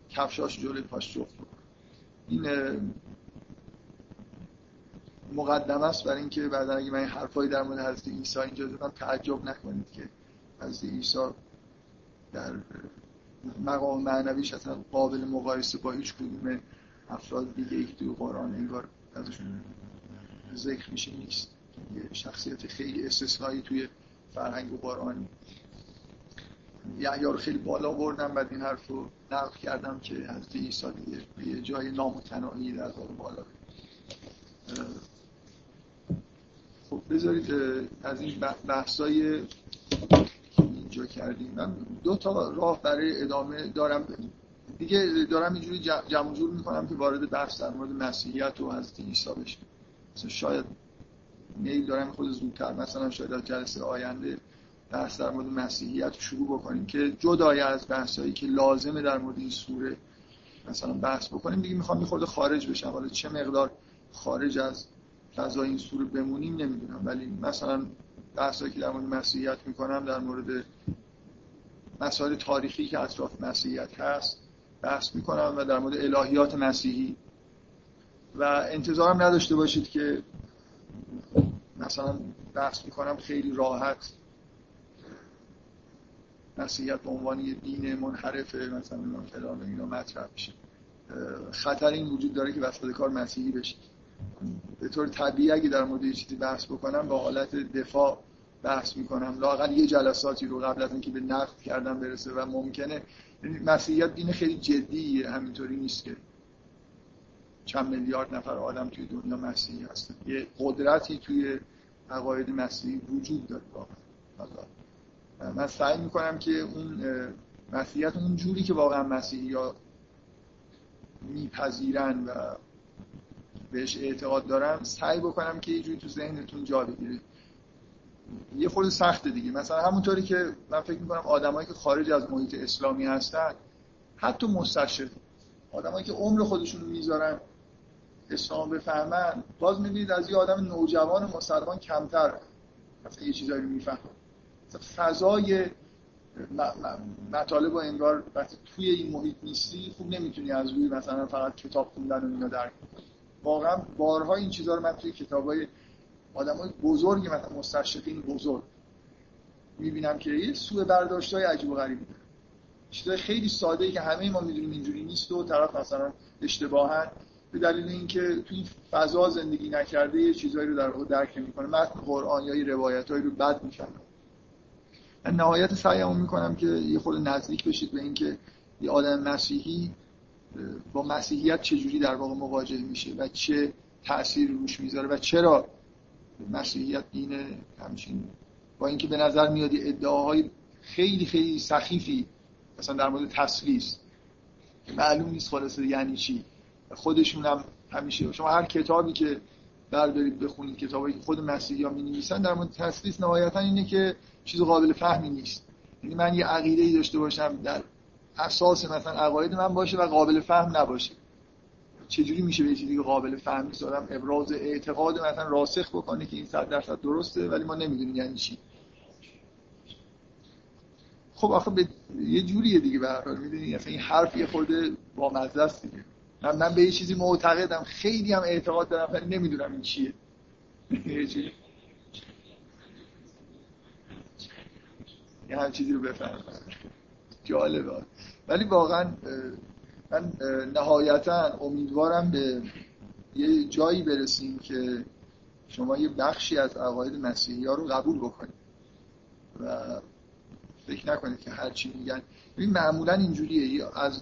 کفشاش جلوی پاش جفت این مقدمه است برای اینکه بعدا اگه من حرفایی در مورد حضرت عیسی اینجا زدم تعجب نکنید که حضرت عیسی در مقام معنویش اصلا قابل مقایسه با هیچ کدوم افراد دیگه که توی قرآن انگار ازشون ذکر میشه نیست. شخصیت خیلی استثنایی توی فرهنگ و یحیی رو خیلی بالا بردم بعد این حرف رو نقل کردم که حضرت عیسی یه جای نامتناهی در بالا. خب بذارید از این بحثای اینجا کردیم. من دو تا راه برای ادامه دارم. دیگه دارم اینجوری جمع جور می‌کنم که وارد بحث در مورد مسیحیت و حضرت بشیم مثلا شاید میل دارم خود زودتر مثلا شاید از جلسه آینده بحث در مورد مسیحیت شروع بکنیم که جدای از بحثایی که لازمه در مورد این سوره مثلا بحث بکنیم. دیگه می‌خوام میخورده خارج بشم. حالا چه مقدار خارج از فضای این سوره بمونیم نمی‌دونم. ولی مثلا بحثایی که در مورد مسیحیت می‌کنم در مورد مسائل تاریخی که اطراف مسیحیت هست بحث می‌کنم و در مورد الهیات مسیحی. و انتظارم نداشته باشید که مثلا بحث می‌کنم خیلی راحت. مسیحیت به عنوان یه دین منحرفه مثلا فلان اینا مطرح میشه. خطر این وجود داره که وسط کار مسیحی بشید به طور طبیعی اگه در مورد یه چیزی بحث بکنم با حالت دفاع بحث می‌کنم. لاقل یه جلساتی رو قبل از اینکه به نقد کردن برسه و ممکنه. یعنی مسیحیت دین خیلی جدیه همینطوری نیست که. چند میلیارد نفر آدم توی دنیا مسیحی هستن. یه قدرتی توی عقاید مسیحی وجود داره واقعا. من سعی می‌کنم که اون مسیحیت اون جوری که واقعا مسیحی ها میپذیرن و بهش اعتقاد دارم سعی بکنم که یه جوری تو ذهنتون جا بگیره. یه خود سخته دیگه. مثلا همونطوری که من فکر می‌کنم آدمایی که خارج از محیط اسلامی هستن حتی مستشرق آدمایی که عمر خودشون می‌ذارن اسلام بفهمن باز می‌بینید از یه آدم نوجوان مسلمان کمتر. مثلا یه چیزایی میفهم فضای مطالب و انگار وقتی توی این محیط نیستی خوب نمی‌تونی از روی مثلا فقط کتاب خوندن و اینا درک واقعا بارها این چیزها رو من توی کتابای های بزرگی مثلا مستشرقین بزرگ می‌بینم که یه سوء برداشت های عجیب و داره چیزای خیلی ساده ای که همه ما می‌دونیم اینجوری نیست و طرف مثلا اشتباها به دلیل اینکه تو این فضا زندگی نکرده یه چیزایی رو در درک می‌کنه متن قرآن یا روایتایی رو بد می‌فهمه. من نهایت سعیمو می‌کنم که یه خود نزدیک بشید به اینکه یه آدم مسیحی با مسیحیت چجوری در واقع مواجه میشه و چه تأثیری روش می‌ذاره و چرا مسیحیت دین همچین با اینکه به نظر میاد ادعاهای خیلی خیلی سخیفی مثلا در مورد تسلیس معلوم نیست خلاصه یعنی چی. خودشون هم همیشه. شما هر کتابی که بردارید بخونید کتابی که خود مسیحی ها می نویسن در مورد تسلیس نهایتا اینه که چیز قابل فهمی نیست. یعنی من یه عقیده ای داشته باشم در اساس مثلا عقاید من باشه و قابل فهم نباشه. چجوری میشه به چیزی قابل فهم آدم ابراز اعتقاد مثلا راسخ بکنه که این صد درصد درسته ولی ما نمی‌دونیم یعنی چی. خب آخه به یه جوریه دیگه به هر حال می‌دونی؟ این حرف یه خورده با مزه دیگه. من, من به یه چیزی معتقدم. خیلی هم اعتقاد دارم ولی نمی‌دونم این چیه. یه هم چیزی رو بفهمم. جالبه. ولی واقعا من نهایتا امیدوارم به یه جایی برسیم که شما یه بخشی از عقاید مسیحی ها رو قبول بکنید. و فکر نکنید که هر چی میگن. ببین معمولا اینجوریه. از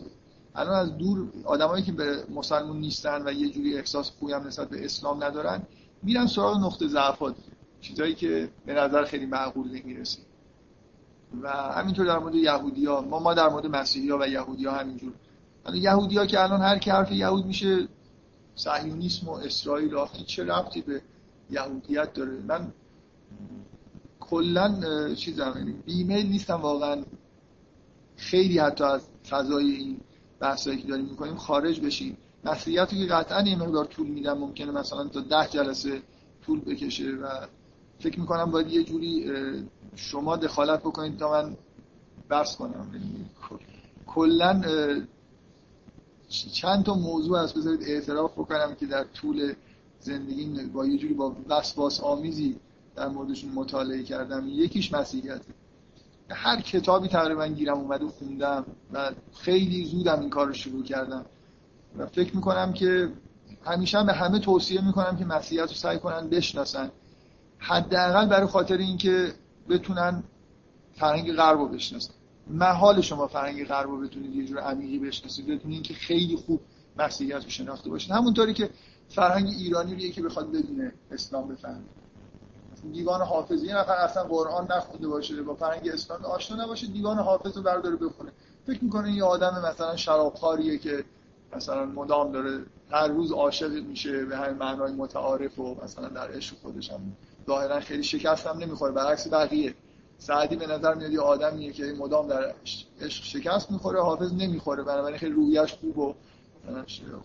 الان از دور آدمایی که به مسلمون نیستن و یه جوری احساس خوبی هم نسبت به اسلام ندارن میرن سراغ نقطه ضعفات چیزایی که به نظر خیلی معقول نمی‌رسه. و همینطور در مورد یهودی ما ما در مورد مسیحی ها و یهودی ها همینجور. یهودی ها که الان هر کی حرف یهود میشه صهیونیسم و اسرائیل آخه چه ربطی به یهودیت داره؟ من کلا چیزم یعنی ایمیل نیستم واقعا. خیلی حتی از فضای این بحثایی که داریم می‌کنیم خارج بشیم. مسئولیتی که قطعا یه مقدار طول میدم ممکنه مثلا تا ده جلسه طول بکشه و فکر می‌کنم باید یه جوری شما دخالت بکنید تا من بحث کنم. یعنی کلا چند تا موضوع هست بذارید اعتراف بکنم که در طول زندگی با یه جوری با وسواس آمیزی در موردشون مطالعه کردم. یکیش مسیحیت. هر کتابی تقریبا گیرم اومد و خوندم و خیلی زودم این کار رو شروع کردم. و فکر می‌کنم که همیشه به همه توصیه می‌کنم که مسیحیت رو سعی کنن بشناسن. حداقل برای خاطر اینکه بتونن فرهنگ غرب رو بشناسن. محال شما فرهنگ غرب رو بتونید یه جور عمیقی بشناسید بدون که خیلی خوب مسیحیت رو شناخته باشید همونطوری که فرهنگ ایرانی رو یکی بخواد بدونه اسلام بفهمه. دیوان حافظی نفر اصلا قرآن نخونده باشه با فرهنگ اسلام آشنا نباشه دیوان حافظ رو برداره بخونه. فکر می‌کنه یه آدم مثلا شرابخواریه که مثلا مدام داره هر روز عاشق میشه به همین معنای متعارف و مثلا در عشق خودش هم ظاهرا خیلی شکست هم نمی‌خوره. برعکس بقیه. سعدی به نظر میاد یه آدمیه که مدام در عشق شکست می‌خوره حافظ نمی‌خوره. بنابراین خیلی رویش خوب و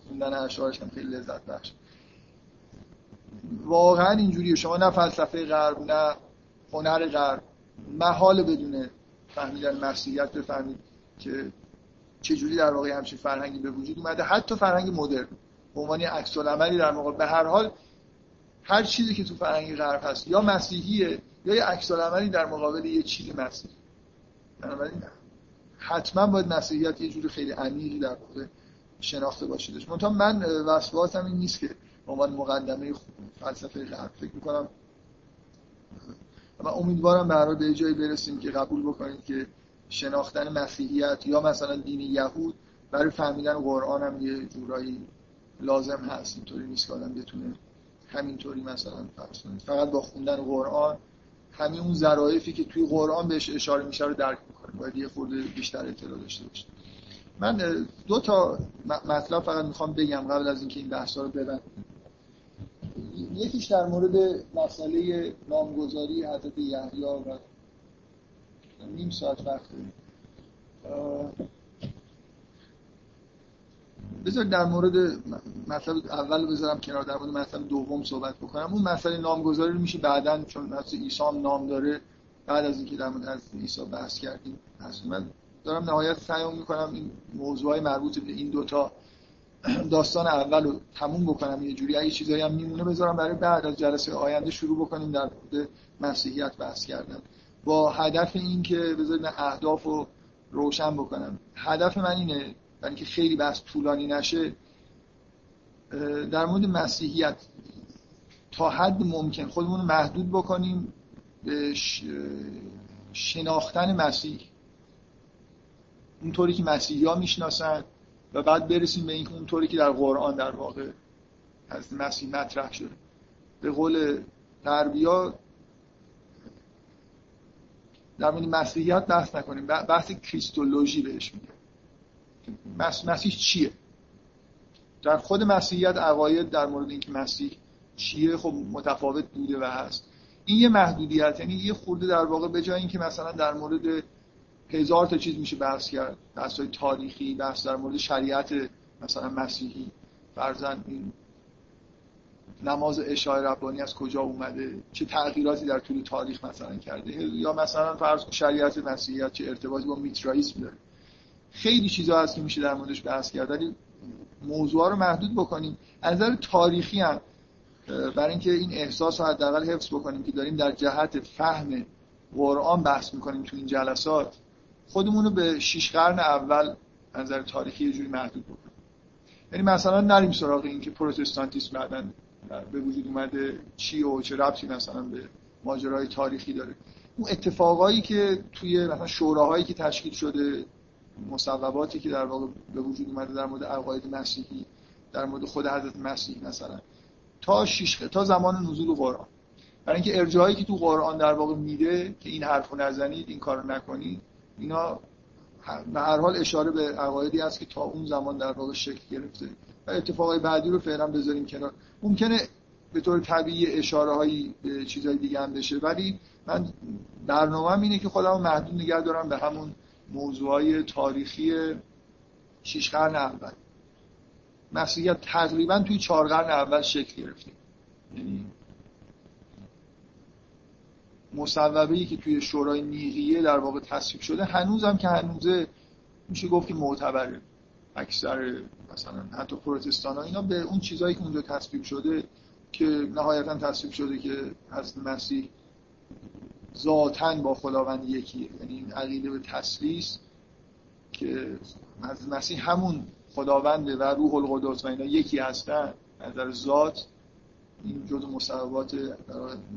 خوندن اشعارش هم خیلی لذت بخش. واقعا اینجوریه. شما نه فلسفه غرب نه هنر غرب محال بدونه فهمیدن مسیحیت بفهمید که چجوری در واقع همچین فرهنگی به وجود اومده. حتی فرهنگ مدرن به عنوان عکس العملی در موقع به هر حال هر چیزی که تو فرهنگ غرب هست یا مسیحیه یا یه عکس العملی در مقابل یه چیز مسیحی. بنابراین حتما باید مسیحیت یه جوری خیلی عمیقی در واقع شناخته باشیدش. منتها من وسواسم این نیست که به عنوان مقدمه فلسفه غرب. فکر می‌کنم و امیدوارم به به جایی برسیم که قبول بکنید که شناختن مسیحیت یا مثلا دین یهود برای فهمیدن قرآن هم یه جورایی لازم هست. اینطوری نیست که آدم بتونه همینطوری مثلا فقط با خوندن قرآن همین اون ظرافی که توی قرآن بهش اشاره میشه رو درک می‌کنه. باید یه خورده بیشتر اطلاع داشته باشه من دو تا مطلب فقط می‌خوام بگم قبل از اینکه این بحثا رو ببندم یکیش در مورد مسئله نامگذاری حضرت یحیی و نیم ساعت وقت بذار در مورد مطلب اول بذارم کنار در مورد مطلب دوم صحبت بکنم. اون مسئله نامگذاری رو میشه بعدا چون مثلا عیسی نام داره بعد از اینکه در مورد از عیسی بحث کردیم من دارم نهایت سعی می‌کنم این موضوعای مربوط به این دوتا داستان اول رو تموم بکنم یه جوری اگه چیزایی هم میمونه بذارم برای بعد از جلسه آینده شروع بکنیم در مورد مسیحیت بحث کردن. با هدف این که بذارید اهداف رو روشن بکنم. هدف من اینه برای اینکه خیلی بحث طولانی نشه در مورد مسیحیت تا حد ممکن خودمون رو محدود بکنیم به شناختن مسیح. اونطوری که مسیحی ها می‌شناسن و بعد برسیم به اینکه اونطوری که در قرآن در واقع از مسیح مطرح شده. به قول غربیا در مورد مسیحیت بحث نکنیم. بحث کریستولوژی بهش میگه. مسیح چیه؟ در خود مسیحیت عقاید در مورد اینکه مسیح چیه خب متفاوت بوده و هست. این یه محدودیت یعنی یه خورده در واقع به جای اینکه مثلا در مورد هزار تا چیز میشه بحث کرد. بحث های تاریخی بحث در مورد شریعت مثلا مسیحی فرزن این نماز اشای ربانی از کجا اومده؟ چه تغییراتی در طول تاریخ مثلا کرده؟ یا مثلا فرض شریعت مسیحیت چه ارتباطی با میترائیسم داره. خیلی چیزا هست که میشه در موردش بحث کرد. ولی موضوع رو محدود بکنیم. از نظر تاریخی هم برای اینکه این احساس رو حداقل حفظ بکنیم که داریم در جهت فهم قرآن بحث می‌کنیم تو این جلسات. خودمون رو به شیش قرن اول نظر تاریخی یه جوری محدود بکنیم. یعنی مثلا نریم سراغ این که پروتستانتیسم بعدا به وجود اومده چی و چه ربطی مثلا به ماجرای تاریخی داره. اون اتفاقایی که توی مثلا شوراهایی که تشکیل شده مصوباتی که در واقع به وجود اومده در مورد عقاید مسیحی در مورد خود حضرت مسیح مثلا تا شیش تا زمان نزول قرآن. برای اینکه ارجاعی که تو قرآن در واقع میده که این حرفو نزنید این کارو نکنید اینا به هر حال اشاره به عقایدی است که تا اون زمان در واقع شکل گرفته. و اتفاقای بعدی رو فعلا بذاریم کنار. ممکنه به طور طبیعی اشاره هایی به چیزهای دیگه هم بشه ولی من برنامه اینه که خودم محدود نگه دارم به همون موضوعهای تاریخی شیش قرن اول. مسیحیت تقریبا توی چهار قرن اول شکل گرفته. یعنی مصوبه که توی شورای نیقیه در واقع تصویب شده هنوزم که هنوزه میشه گفت که معتبره اکثر مثلا حتی پروتستان ها اینا به اون چیزهایی که اونجا تصویب شده که نهایتا تصویب شده که حضرت مسیح ذاتا با خداوند یکیه. یعنی این عقیده به تسلیس که حضرت مسیح همون خداونده و روح القدس و اینا یکی هستن از نظر ذات این جزء مصوبات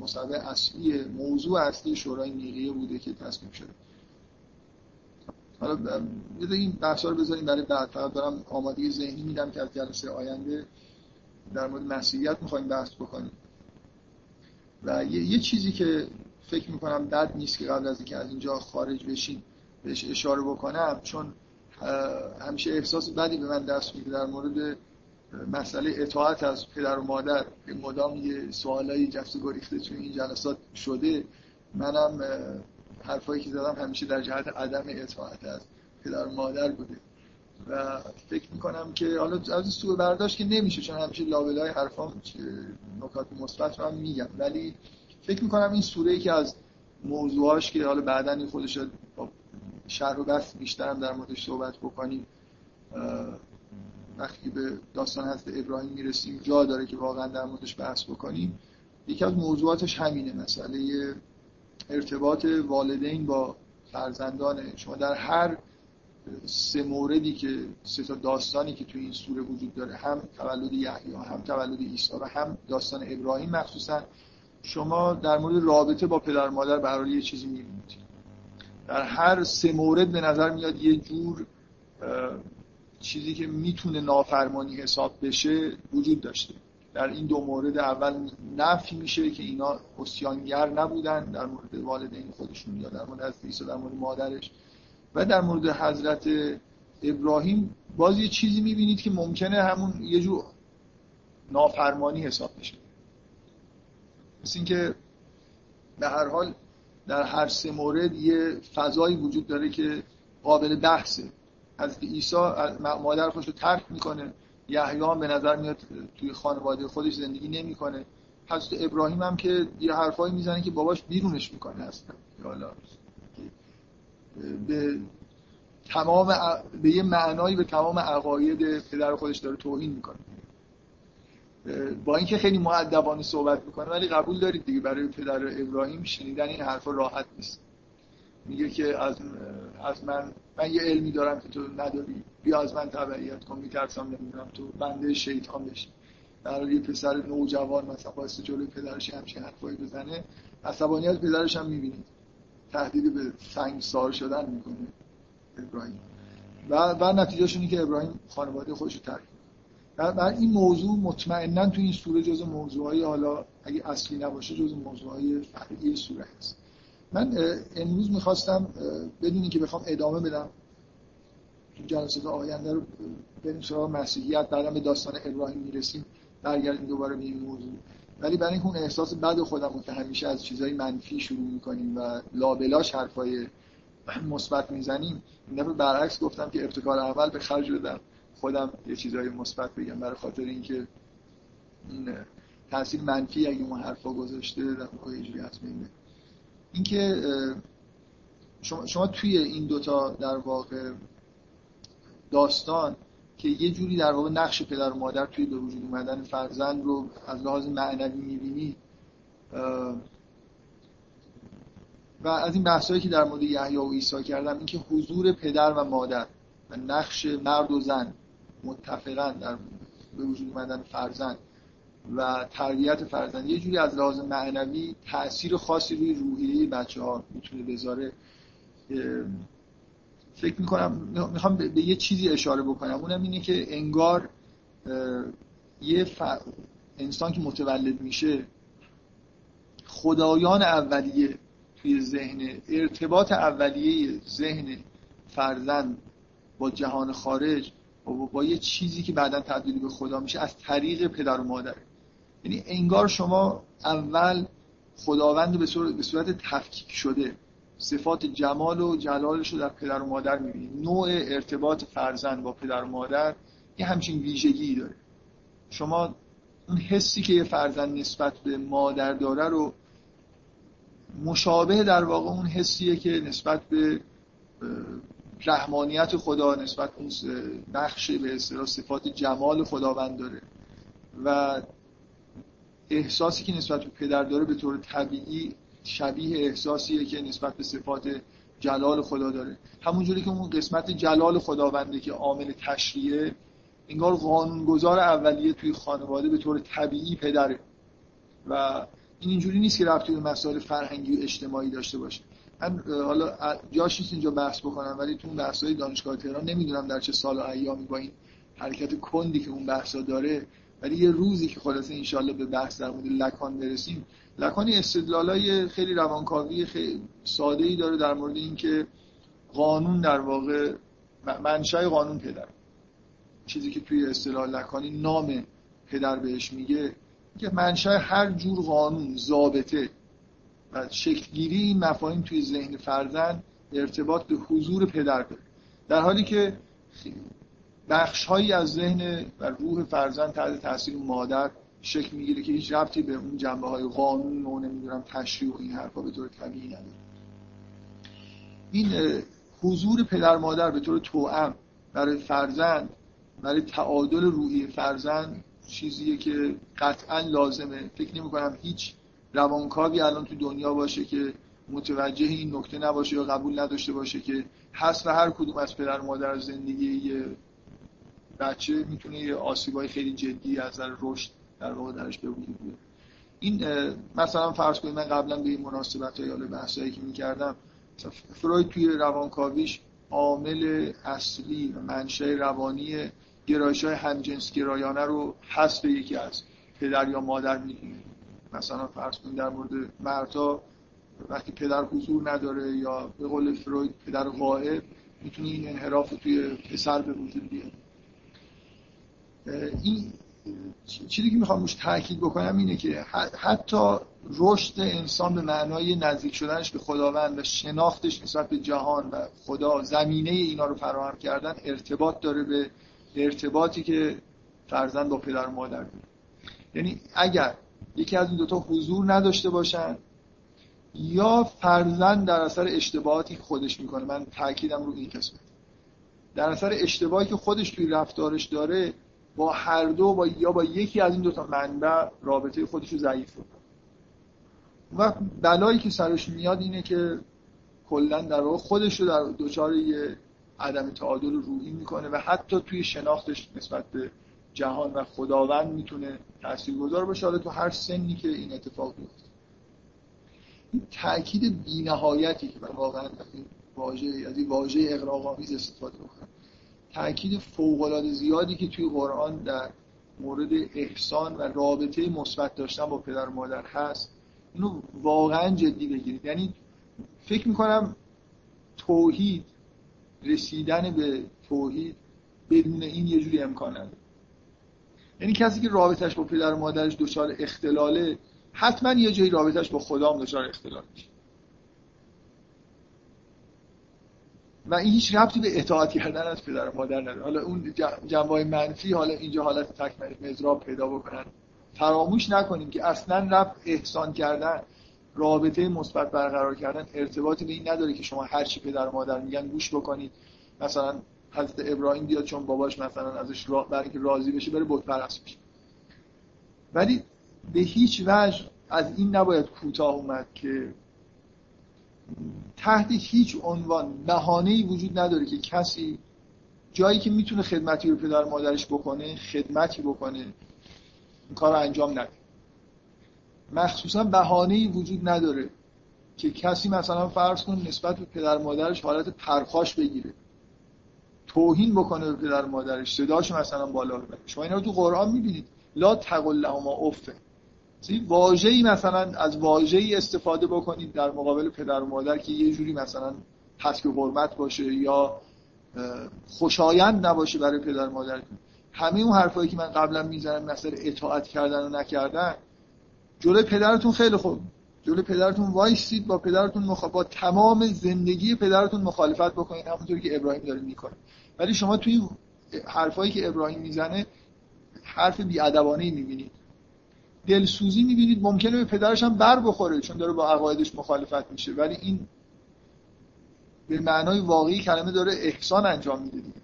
مصوبه اصلی موضوع اصلی شورای نیقیه بوده که تصویب شده. حالا این بحثا رو بذاریم برای بعد. فقط دارم آمادگی ذهنی میدم که از جلسه آینده در مورد مسیحیت می‌خوایم بحث بکنیم. و یه, یه چیزی که فکر می‌کنم بد نیست که قبل از اینکه از اینجا خارج بشین بهش اشاره بکنم چون همیشه احساس بدی به من دست میده در مورد مسئله اطاعت از پدر و مادر. مدام یه سوالایی جفت گریخته توی این جلسات شده. منم حرفایی که زدم همیشه در جهت عدم اطاعت از پدر و مادر بوده. و فکر می‌کنم که حالا از سوء برداشت که نمیشه چون همیشه لابلای حرفام نکات مثبت رو هم میگم. ولی فکر می‌کنم این سوره ای که از موضوعاش که حالا بعدا این خودش با و بحث بیشترم در موردش صحبت بکنیم وقتی به داستان حضرت ابراهیم می‌رسیم جا داره که واقعا در موردش بحث بکنیم. یکی از موضوعاتش همینه مسئله ارتباط والدین با فرزندان. شما در هر سه موردی که سه تا داستانی که توی این سوره وجود داره هم تولد یحیی هم تولد عیسی و هم داستان ابراهیم مخصوصا شما در مورد رابطه با پدر مادر به یه چیزی می‌بینید. در هر سه مورد به نظر میاد یه جور چیزی که می‌تونه نافرمانی حساب بشه وجود داشته. در این دو مورد اول نفی میشه که اینا اسیانگر نبودن در مورد والدین خودشون یا در مورد حضرت عیسی در مورد مادرش. و در مورد حضرت ابراهیم باز یه چیزی می‌بینید که ممکنه همون یه جور نافرمانی حساب بشه. مثل اینکه به هر حال در هر سه مورد یه فضایی وجود داره که قابل بحثه. از عیسی مادر خودش رو ترک می‌کنه. یحیی به نظر میاد توی خانواده خودش زندگی نمی‌کنه. حضرت ابراهیم هم که یه حرفایی می‌زنه که باباش بیرونش می‌کنه اصلا. حالا به تمام به یه معنایی به تمام عقاید پدر خودش داره توهین می‌کنه. با اینکه خیلی معدبانه صحبت می‌کنه ولی قبول دارید دیگه برای پدر ابراهیم شنیدن این حرفا راحت نیست. میگه که از از من من یه علمی دارم که تو نداری. بیا از من تبعیت کن میترسم نمی‌دونم تو بنده شیطان بشی. در یه پسر نوجوان مثلا باعث جلوی پدرش همچین حرفایی بزنه عصبانیت پدرش هم می‌بینید تهدید به سنگ سار شدن می‌کنه ابراهیم. و و نتیجهش اینه که ابراهیم خانواده خودش رو ترک بر این موضوع مطمئنا تو این سوره جز موضوعهای حالا اگه اصلی نباشه جز موضوعهای فرعی سوره هست من امروز می‌خواستم بدونی که بخوام ادامه بدم جلسات آینده رو بریم سراغ مسیحیت. بعدم به داستان ابراهیم می‌رسیم برگردیم دوباره به این موضوع. ولی برای اینکه اون احساس بد خودم که همیشه از چیزهای منفی شروع می‌کنیم و لابلاش حرفای مثبت می‌زنیم این دفعه برعکس گفتم که ابتکار اول به خرج بدم. خودم یه چیزهای مثبت بگم برای خاطر اینکه این تاثیر منفی اگه اون حرفا گذاشته در واقع اینجوری اینکه شما, شما توی این دوتا در واقع داستان که یه جوری در واقع نقش پدر و مادر توی به وجود اومدن فرزند رو از لحاظ معنوی می‌بینی و از این بحثایی که در مورد یحیی و عیسی کردم اینکه حضور پدر و مادر و نقش مرد و زن متفقا در به وجود اومدن فرزند. و تربیت فرزند یه جوری از لحاظ معنوی تاثیر خاصی روی روحیه بچه ها می‌تونه بذاره. فکر می‌کنم می‌خوام به یه چیزی اشاره بکنم. اونم اینه که انگار یه انسان که متولد میشه خدایان اولیه توی ذهن ارتباط اولیه ذهن فرزند با جهان خارج با, با یه چیزی که بعدا تبدیل به خدا میشه از طریق پدر و مادر یعنی انگار شما اول خداوند صورت, به صورت تفکیک شده صفات جمال و جلالش رو در پدر و مادر می‌بینید نوع ارتباط فرزند با پدر و مادر یه همچین ویژگی داره. شما اون حسی که یه فرزند نسبت به مادر داره رو مشابه در واقع اون حسیه که نسبت به رحمانیت خدا نسبت اون نقش به اصطلاح صفات جمال خداوند داره. و احساسی که نسبت به پدر داره به طور طبیعی شبیه احساسیه که نسبت به صفات جلال خدا داره. همونجوری که اون قسمت جلال خداونده که عامل تشریعه انگار قانونگذار اولیه توی خانواده به طور طبیعی پدره. و این اینجوری نیست که رفتی به مسائل فرهنگی و اجتماعی داشته باشه. من حالا جاش نیست اینجا بحث بکنم ولی تو بحث دانشگاه تهران نمی‌دونم در چه سال و ایامی با این حرکت کندی که اون بحثا داره. ولی یه روزی که خلاصه انشالله به بحث در مورد لکان برسیم لکانی استدلالای خیلی روانکاوی خیلی ساده ای داره در مورد اینکه قانون در واقع منشأ قانون پدر. چیزی که توی اصطلاح لکانی نام پدر بهش میگه که منشأ هر جور قانون ضابطه و شکلگیری این مفاهیم توی ذهن فرزند ارتباط به حضور پدر داره. در حالی که بخش هایی از ذهن و روح فرزند تحت تاثیر مادر شکل می‌گیره که هیچ ربطی به اون جنبه های قانون و نمی‌دونم تشریع و این حرفا به طور طبیعی نداره. این حضور پدر مادر به طور توأم برای فرزند برای تعادل روحی فرزند چیزیه که قطعا لازمه. فکر نمی کنم هیچ روانکاوی الان تو دنیا باشه که متوجه این نکته نباشه یا قبول نداشته باشه که حس و هر کدوم از پدر مادر زندگی بچه می‌تونه یه آسیبای خیلی جدی از نظر رشد در واقع درش به وجود بیاره. این مثلا فرض کنید من قبلا به این مناسبت های بحثایی که می‌کردم فروید توی روانکاویش عامل اصلی و منشأ روانی گرایش های همجنس گرایانه رو حذف یکی از پدر یا مادر می‌دونه. مثلا فرض کنید در مورد مرتا وقتی پدر حضور نداره یا به قول فروید پدر غائب می‌تونه این انحراف توی پسر به وجود بیاره. این چیزی که می‌خوام روش تاکید بکنم اینه که حتی رشد انسان به معنای نزدیک شدنش به خداوند و شناختش نسبت به جهان و خدا زمینه اینا رو فراهم کردن ارتباط داره به ارتباطی که فرزند با پدر و مادر داره. یعنی اگر یکی از این دوتا حضور نداشته باشن یا فرزند در اثر اشتباهاتی خودش می‌کنه من تاکیدم رو این قسمت. در اثر اشتباهی که خودش توی رفتارش داره با هر دو با یا با یکی از این دو تا منبع رابطه خودش رو ضعیف رو و بلایی که سرش میاد اینه که کلا در واقع خودش رو در دچار یه عدم تعادل روحی می‌کنه و حتی توی شناختش نسبت به جهان و خداوند می‌تونه تاثیرگذار باشه. حالا تو هر سنی که این اتفاق میفته این تاکید بی‌نهایتی که من واقعا از این واژه از این واژه استفاده می‌کنم. تاکید فوق زیادی که توی قرآن در مورد احسان و رابطه مثبت داشتن با پدر و مادر هست اینو واقعا جدی بگیرید. یعنی فکر می‌کنم توحید رسیدن به توحید بدون این یه جوری امکان نداره. یعنی کسی که رابطش با پدر و مادرش دچار اختلاله حتما یه جایی رابطش با خدا هم دچار اختلال میشه. و این هیچ ربطی به اطاعت کردن از پدر و مادر نداره. حالا اون جنبه منفی حالا اینجا حالت تکمل مزراب پیدا بکنن. فراموش نکنیم که اصلا رفت احسان کردن رابطه مثبت برقرار کردن ارتباطی به این نداره که شما هر چی پدر و مادر میگن گوش بکنید. مثلا حضرت ابراهیم بیاد چون باباش مثلا ازش را... برای اینکه راضی بشه بره بت پرست بشه. ولی به هیچ وجه از این نباید کوتاه اومد که تحت هیچ عنوان بهانه‌ای وجود نداره که کسی جایی که می‌تونه خدمتی رو پدر مادرش بکنه خدمتی بکنه این کار رو انجام نده. مخصوصا بهانه‌ای وجود نداره که کسی مثلا فرض کن نسبت به پدر مادرش حالت پرخاش بگیره. توهین بکنه به پدر مادرش صداش مثلا بالا ببره. شما اینا رو تو قرآن می‌بینید. لا تقل لهما افه واژه‌ای مثلا از واژه‌ای استفاده بکنید در مقابل پدر و مادر که یه جوری مثلا حسب حرمت باشه یا خوشایند نباشه برای پدر و مادر. همه اون حرفایی که من قبلا می‌زنم مثلا اطاعت کردن و نکردن جلوی پدرتون خیلی خوب. جلوی پدرتون وایسید با پدرتون مخ... با تمام زندگی پدرتون مخالفت بکنید همونطوری که ابراهیم داره می‌کنه. ولی شما توی حرفایی که ابراهیم می‌زنه حرف بیادبانه می‌بینید. دلسوزی می‌بینید ممکنه به پدرش هم بر بخوره چون داره با عقایدش مخالفت میشه. ولی این به معنای واقعی کلمه داره احسان انجام میده دیگه.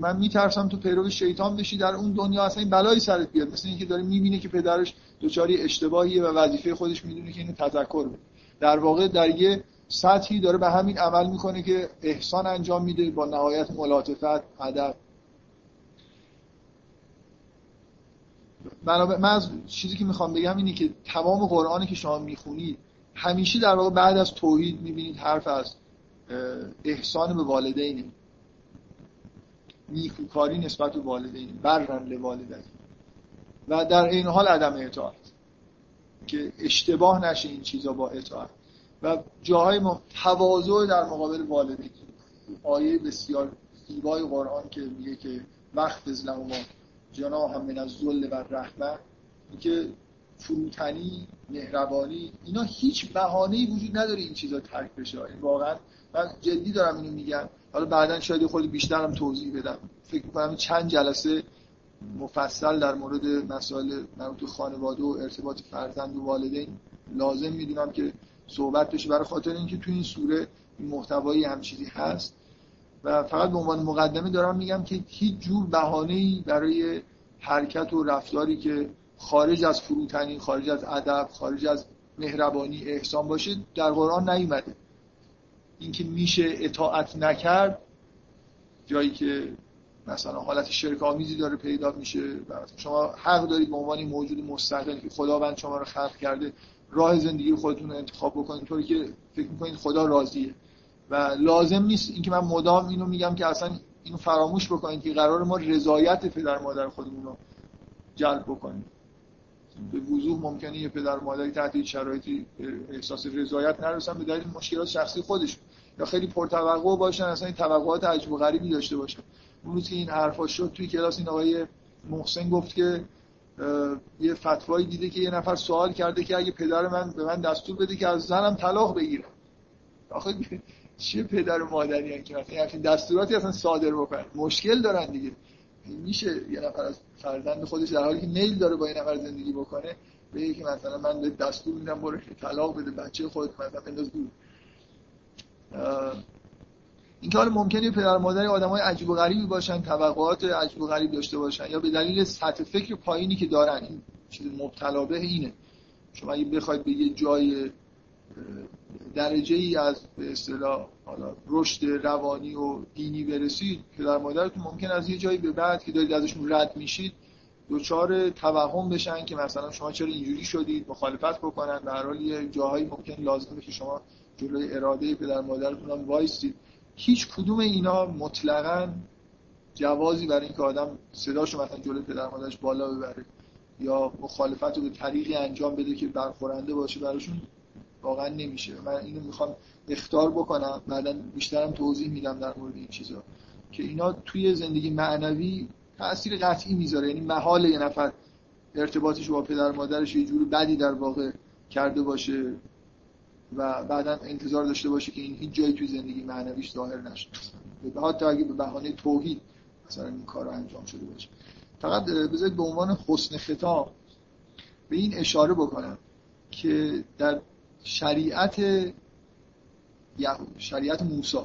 من میترسم تو پیرو شیطان بشی در اون دنیا اصلا این بلایی سرت بیاد. مثل اینکه داره می‌بینه که پدرش دوچاری اشتباهیه و وظیفه خودش می‌دونه که اینو تذکر بده. در واقع در یه سطحی داره به همین عمل می‌کنه که احسان انجام میده با نهایت ملاطفت ادب من از چیزی که می‌خوام بگم اینه که تمام قرآنی که شما می‌خونید همیشه در واقع بعد از توحید می‌بینید حرف از احسان به والدینه. نیکوکاری نسبت به والدین بررن لوالدین و در این حال عدم اطاعت که اشتباه نشه این چیزا با اطاعت. و جاهای تواضع در مقابل والدین. آیه بسیار زیبای قرآن که میگه که وقت از ما جنا هم من از ذل و رحمه که فروتنی مهربانی اینا هیچ بهانه‌ای وجود نداره این چیزا ترک بشه. این واقعا من جدی دارم اینو میگم. حالا بعدا شاید خود بیشترم توضیح بدم. فکر می‌کنم چند جلسه مفصل در مورد مسائل مربوط خانواده و ارتباط فرزند و والدین لازم می‌دونم که صحبت بشه. برای خاطر اینکه تو این سوره محتوایی هم چیزی هست. و فقط به عنوان مقدمه دارم میگم که هیچ جور بهانه‌ای برای حرکت و رفتاری که خارج از فروتنی خارج از ادب خارج از مهربانی احسان باشه در قرآن نیومده. اینکه میشه اطاعت نکرد جایی که مثلا حالت شرک آمیزی داره پیدا میشه شما حق دارید به عنوان موجود مستقل که خداوند شما رو خلق کرده راه زندگی خودتون رو انتخاب بکنید طوری که فکر می‌کنید خدا راضیه. و لازم نیست اینکه من مدام اینو میگم که اصلا اینو فراموش بکنید که قرار ما رضایت پدر مادر خودمون رو جلب بکنیم. به وضوح ممکنه یه پدر مادری تحت شرایطی احساس رضایت نرسن به دلیل مشکلات شخصی خودشون یا خیلی پرتوقع باشن اصلا این توقعات عجیب و غریبی داشته باشن. اون روز که این حرفا شد توی کلاس این آقای محسن گفت که یه فتوایی دیده که یه نفر سوال کرده که اگه پدر من به من دستور بده که از زنم طلاق بگیرم. آخه چه پدر و مادری هن که همچین دستوراتی اصلا صادر بکنن؟ مشکل دارن دیگه. میشه یه نفر از فرزند خودش در حالی که نیل داره با یه نفر زندگی بکنه به که مثلا من به دستور میدم برو طلاق بده بچه خودت مثلا بنداز دور. این که ممکنه پدر مادر آدم های عجیب و غریبی باشن توقعات عجیب و غریب داشته باشن یا به دلیل سطح فکر پایینی که دارن این چیز مبتلا به اینه. شما اگه بخواید به یه جای درجه ای از به اصطلاح حالا رشد روانی و دینی برسید پدر مادرتون ممکن از یه جایی به بعد که دارید ازشون رد میشید دوچار توهم بشن که مثلا شما چرا اینجوری شدید مخالفت بکنن در حال یه جاهایی ممکن لازمه که شما جلوی اراده پدر مادرتون هم وایستید. هیچ کدوم اینا مطلقا جوازی برای اینکه آدم صداشو مثلا جلوی پدر مادرش بالا ببره یا مخالفت رو به طریقی انجام بده که برخورنده باشه براشون واقعا نمیشه. من اینو می‌خوام اختار بکنم. بعدا بیشترم توضیح میدم در مورد این چیزا. که اینا توی زندگی معنوی تاثیر قطعی می‌ذاره. یعنی محال یه نفر ارتباطش با پدر مادرش یه جوری بدی در واقع کرده باشه و بعدا انتظار داشته باشه که این هیچ جایی توی زندگی معنویش ظاهر نشه. به حتی اگه به بهانه توحید مثلا این کار رو انجام شده باشه. فقط بذارید به عنوان حسن خطاب به این اشاره بکنم که در شریعت شریعت موسی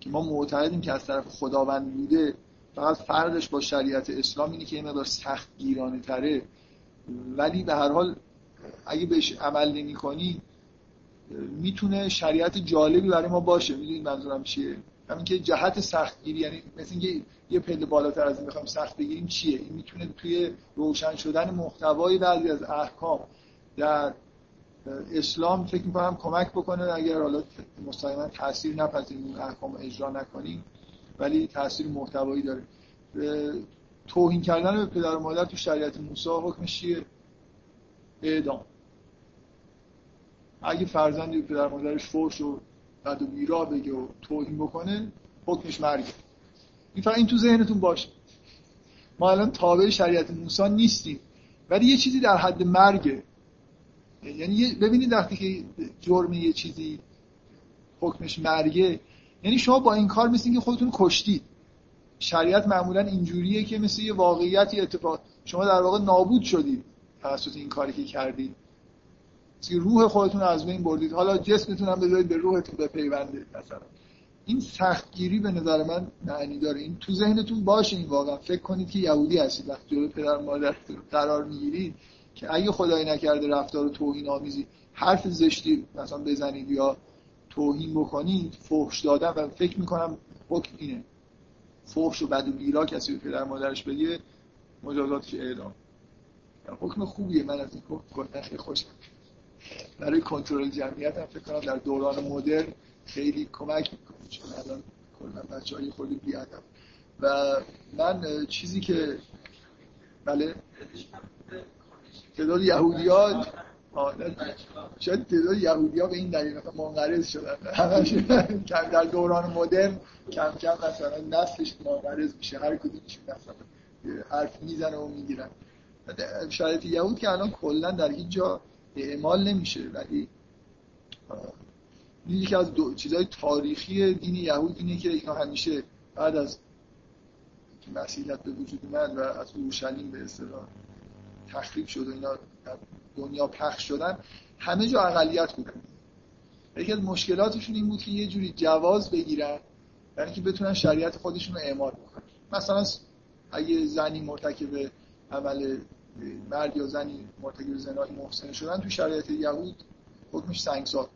که ما معتقدیم که از طرف خداوند بوده فقط فرقش با شریعت اسلام اینه که یه مقدار سخت گیرانه تره. ولی به هر حال اگه بهش عمل نمی کنی می‌تونه شریعت جالبی برای ما باشه. می‌دونید منظورم چیه؟ همین که جهت سختگیری یعنی مثل اینکه یه پله بالاتر از این بخوام سخت بگیریم چیه؟ این می‌تونه توی روشن شدن محتوای بعضی از احکام در اسلام فکر می‌کنم کمک بکنه اگر حالا مستقیما تاثیر نپذیریم اون احکام اجرا نکنیم ولی تاثیر محتوایی داره. توهین کردن به پدر و مادر تو شریعت موسی حکمش چیه؟ اعدام. اگه فرزندی پدر مادرش فوش و بد و بیرا بگه و توهین بکنه حکمش مرگه. این فقط این تو ذهنتون باشه. ما الان تابع شریعت موسی نیستیم ولی یه چیزی در حد مرگه. یعنی ببینید وقتی که جرم یه چیزی حکمش مرگه یعنی شما با این کار مثل که خودتون کشتید. شریعت معمولا اینجوریه که مثل یه واقعیتی اتفاق شما در واقع نابود شدید توسط این کاری که کردید. روح خودتون از بین بردید. حالا جسمتون هم بذارید به روحتون بپیونده مثلا. این سختگیری به نظر من معنی داره. این تو ذهنتون باشه این واقعا. فکر کنید که یهودی هستید. وقتی جلوی پدر مادر قرار می‌گیرید که اگه خدای نکرده رفتار توهین آمیزی حرف زشتی مثلا بزنید یا توهین بکنید فحش دادن و فکر می‌کنم حکم اینه. فحش و بد و بیرا کسی به پدر مادرش بگه مجازاتش اعدام حکم خوبیه من از این خیلی خوشم. برای کنترل جمعیت هم فکر کنم در دوران مدرن خیلی کمک می‌کنه چون الان کلا بچه های خیلی بیادم و من چیزی که بله. تعداد یهودی ها شاید تعداد یهودی ها به این دلیل منقرض شدن. کم در دوران مدرن کم کم مثلا نسلش منقرض میشه. هر کدومش مثلا حرف می‌زنه و می‌گیرن. شرایط یهود که الان کلا در هیچ جا اعمال نمیشه ولی یکی از دو چیزهای تاریخی دین یهود اینه که اینا همیشه بعد از مسیحیت به وجود اومد و از اورشلیم به اصطلاح تخریب شد و اینا دنیا پخش شدن همه جا اقلیت بودن یکی از مشکلاتشون این بود که یه جوری جواز بگیرن یعنی که بتونن شریعت خودشون رو اعمال بکنن. مثلا اگه زنی مرتکب عمل مرد یا زنی مرتکب زنای محسن شدن تو شریعت یهود حکمش سنگسار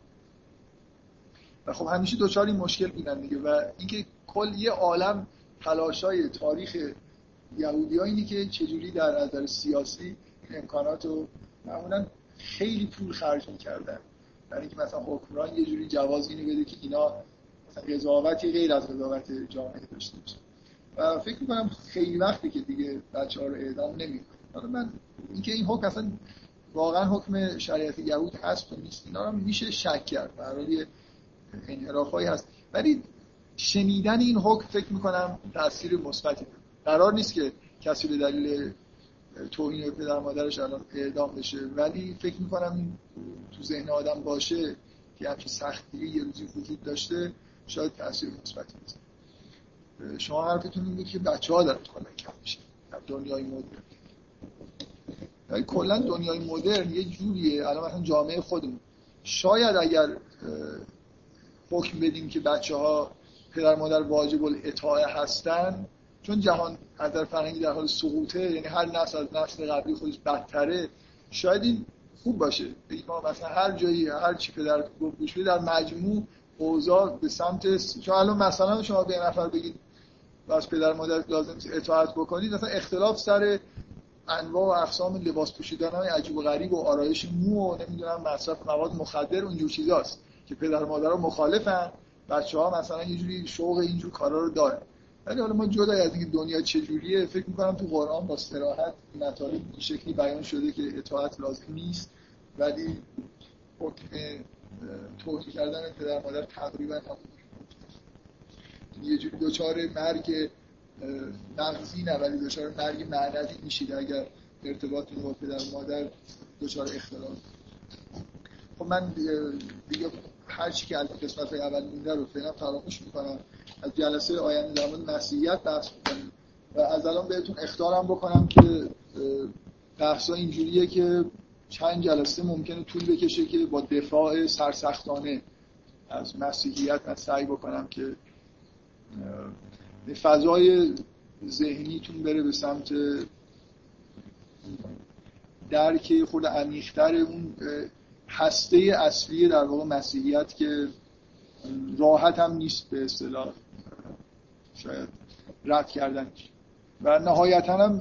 و خب همیشه دوچار این مشکل بودن دیگه و اینکه کل یه عالم تلاشای تاریخ یهودی ها اینه که چجوری در نظر سیاسی امکانات رو معمولا خیلی پول خرج می‌کردن. برای اینکه مثلا حکمران یه جوری جواز اینو بده که اینا مثلا قضاوتی غیر از قضاوت جامعه داشته باشه. و فکر می‌کنم خیلی وقتی که دیگه بچه ها رو اعدام نمی‌کنه. حالا من اینکه این حکم اصلا واقعا حکم شریعت یهود هست و نیست اینا رو میشه شک کرد. برای انحرافایی هست. ولی شنیدن این حکم فکر می‌کنم تاثیر مثبتی قرار نیست که کسی به دلیل توهین پدر مادرش الان اعدام بشه. ولی فکر می‌کنم تو ذهن آدم باشه که همچین سختی یه روزی وجود داشته شاید تاثیر مثبتی بزنه شما حرفتون این که بچه ها دارن کلا کم میشه در دنیای مدرن. کلا دنیای مدرن یه جوریه. الان مثلا جامعه خودمون. شاید اگر حکم بدیم که بچه ها پدر مادر واجب الاطاعه هستن چون جهان از در فرهنگی در حال سقوطه یعنی هر نسل از نسل قبلی خودش بدتره شاید این خوب باشه. ما مثلا هر جایی هر چی پدر گفت در مجموع اوضاع به سمت چون الان مثلا شما به نفر بگید از پدر مادر لازم اطاعت بکنید مثلا اختلاف سر انواع و اقسام لباس پوشیدن های عجیب و غریب و آرایش مو و نمی‌دونم مصرف مواد مخدر و اینجور چیزاست که پدر مادر مخالفن. بچه ها مثلا یه جوری شوق اینجور کارا رو دارن. ولی حالا ما جدا از اینکه دنیا چجوریه فکر می‌کنم تو قرآن با صراحت مطالب این شکلی بیان شده که اطاعت لازم نیست ولی حکم توهین کردن پدر مادر تقریبا هم یه جوری دوچار مرگ مغزی نه ولی دچار مرگ معنوی میشید اگر ارتباط با پدر مادر دچار اختلال. خب من دیگه هر چی که از قسمت های اول مونده رو فعلا فراموش می‌کنم. از جلسه آینده در مورد مسیحیت بحث می‌کنم و از الان بهتون اختارم بکنم که بحث اینجوریه که چند جلسه ممکنه طول بکشه که با دفاع سرسختانه از مسیحیت من سعی بکنم که فضای ذهنیتون بره به سمت درک خود عمیقتر اون هسته اصلی در واقع مسیحیت که راحت هم نیست به اصطلاح شاید رد کردن. و نهایتا هم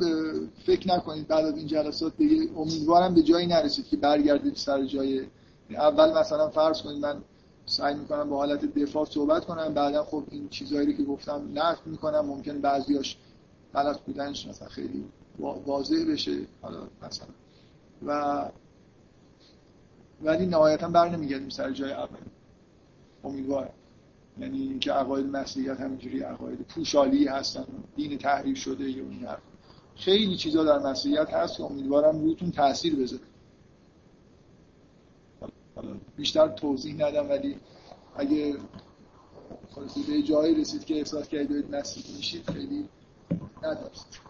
فکر نکنید بعد از این جلسات دیگه امیدوارم به جایی نرسید که برگردید سر جای اول مثلا فرض کنید من سعی می‌کنم با حالت دفاع صحبت کنم بعدا خب این چیزهایی که گفتم نقد می‌کنم ممکن بعضیاش غلط بودنش مثلا خیلی واضح بشه. حالا مثلا. و ولی نهایتا بر نمیگردیم سر جای اول. امیدوارم. یعنی اینکه عقاید مسیحیت همینجوری عقاید پوشالی هستن دین تحریف شده یا این خیلی چیزا در مسیحیت هست که امیدوارم روتون تاثیر بذاره. بیشتر توضیح ندم ولی اگه به جایی رسید که احساس کردید مسیحی میشید خیلی ندارید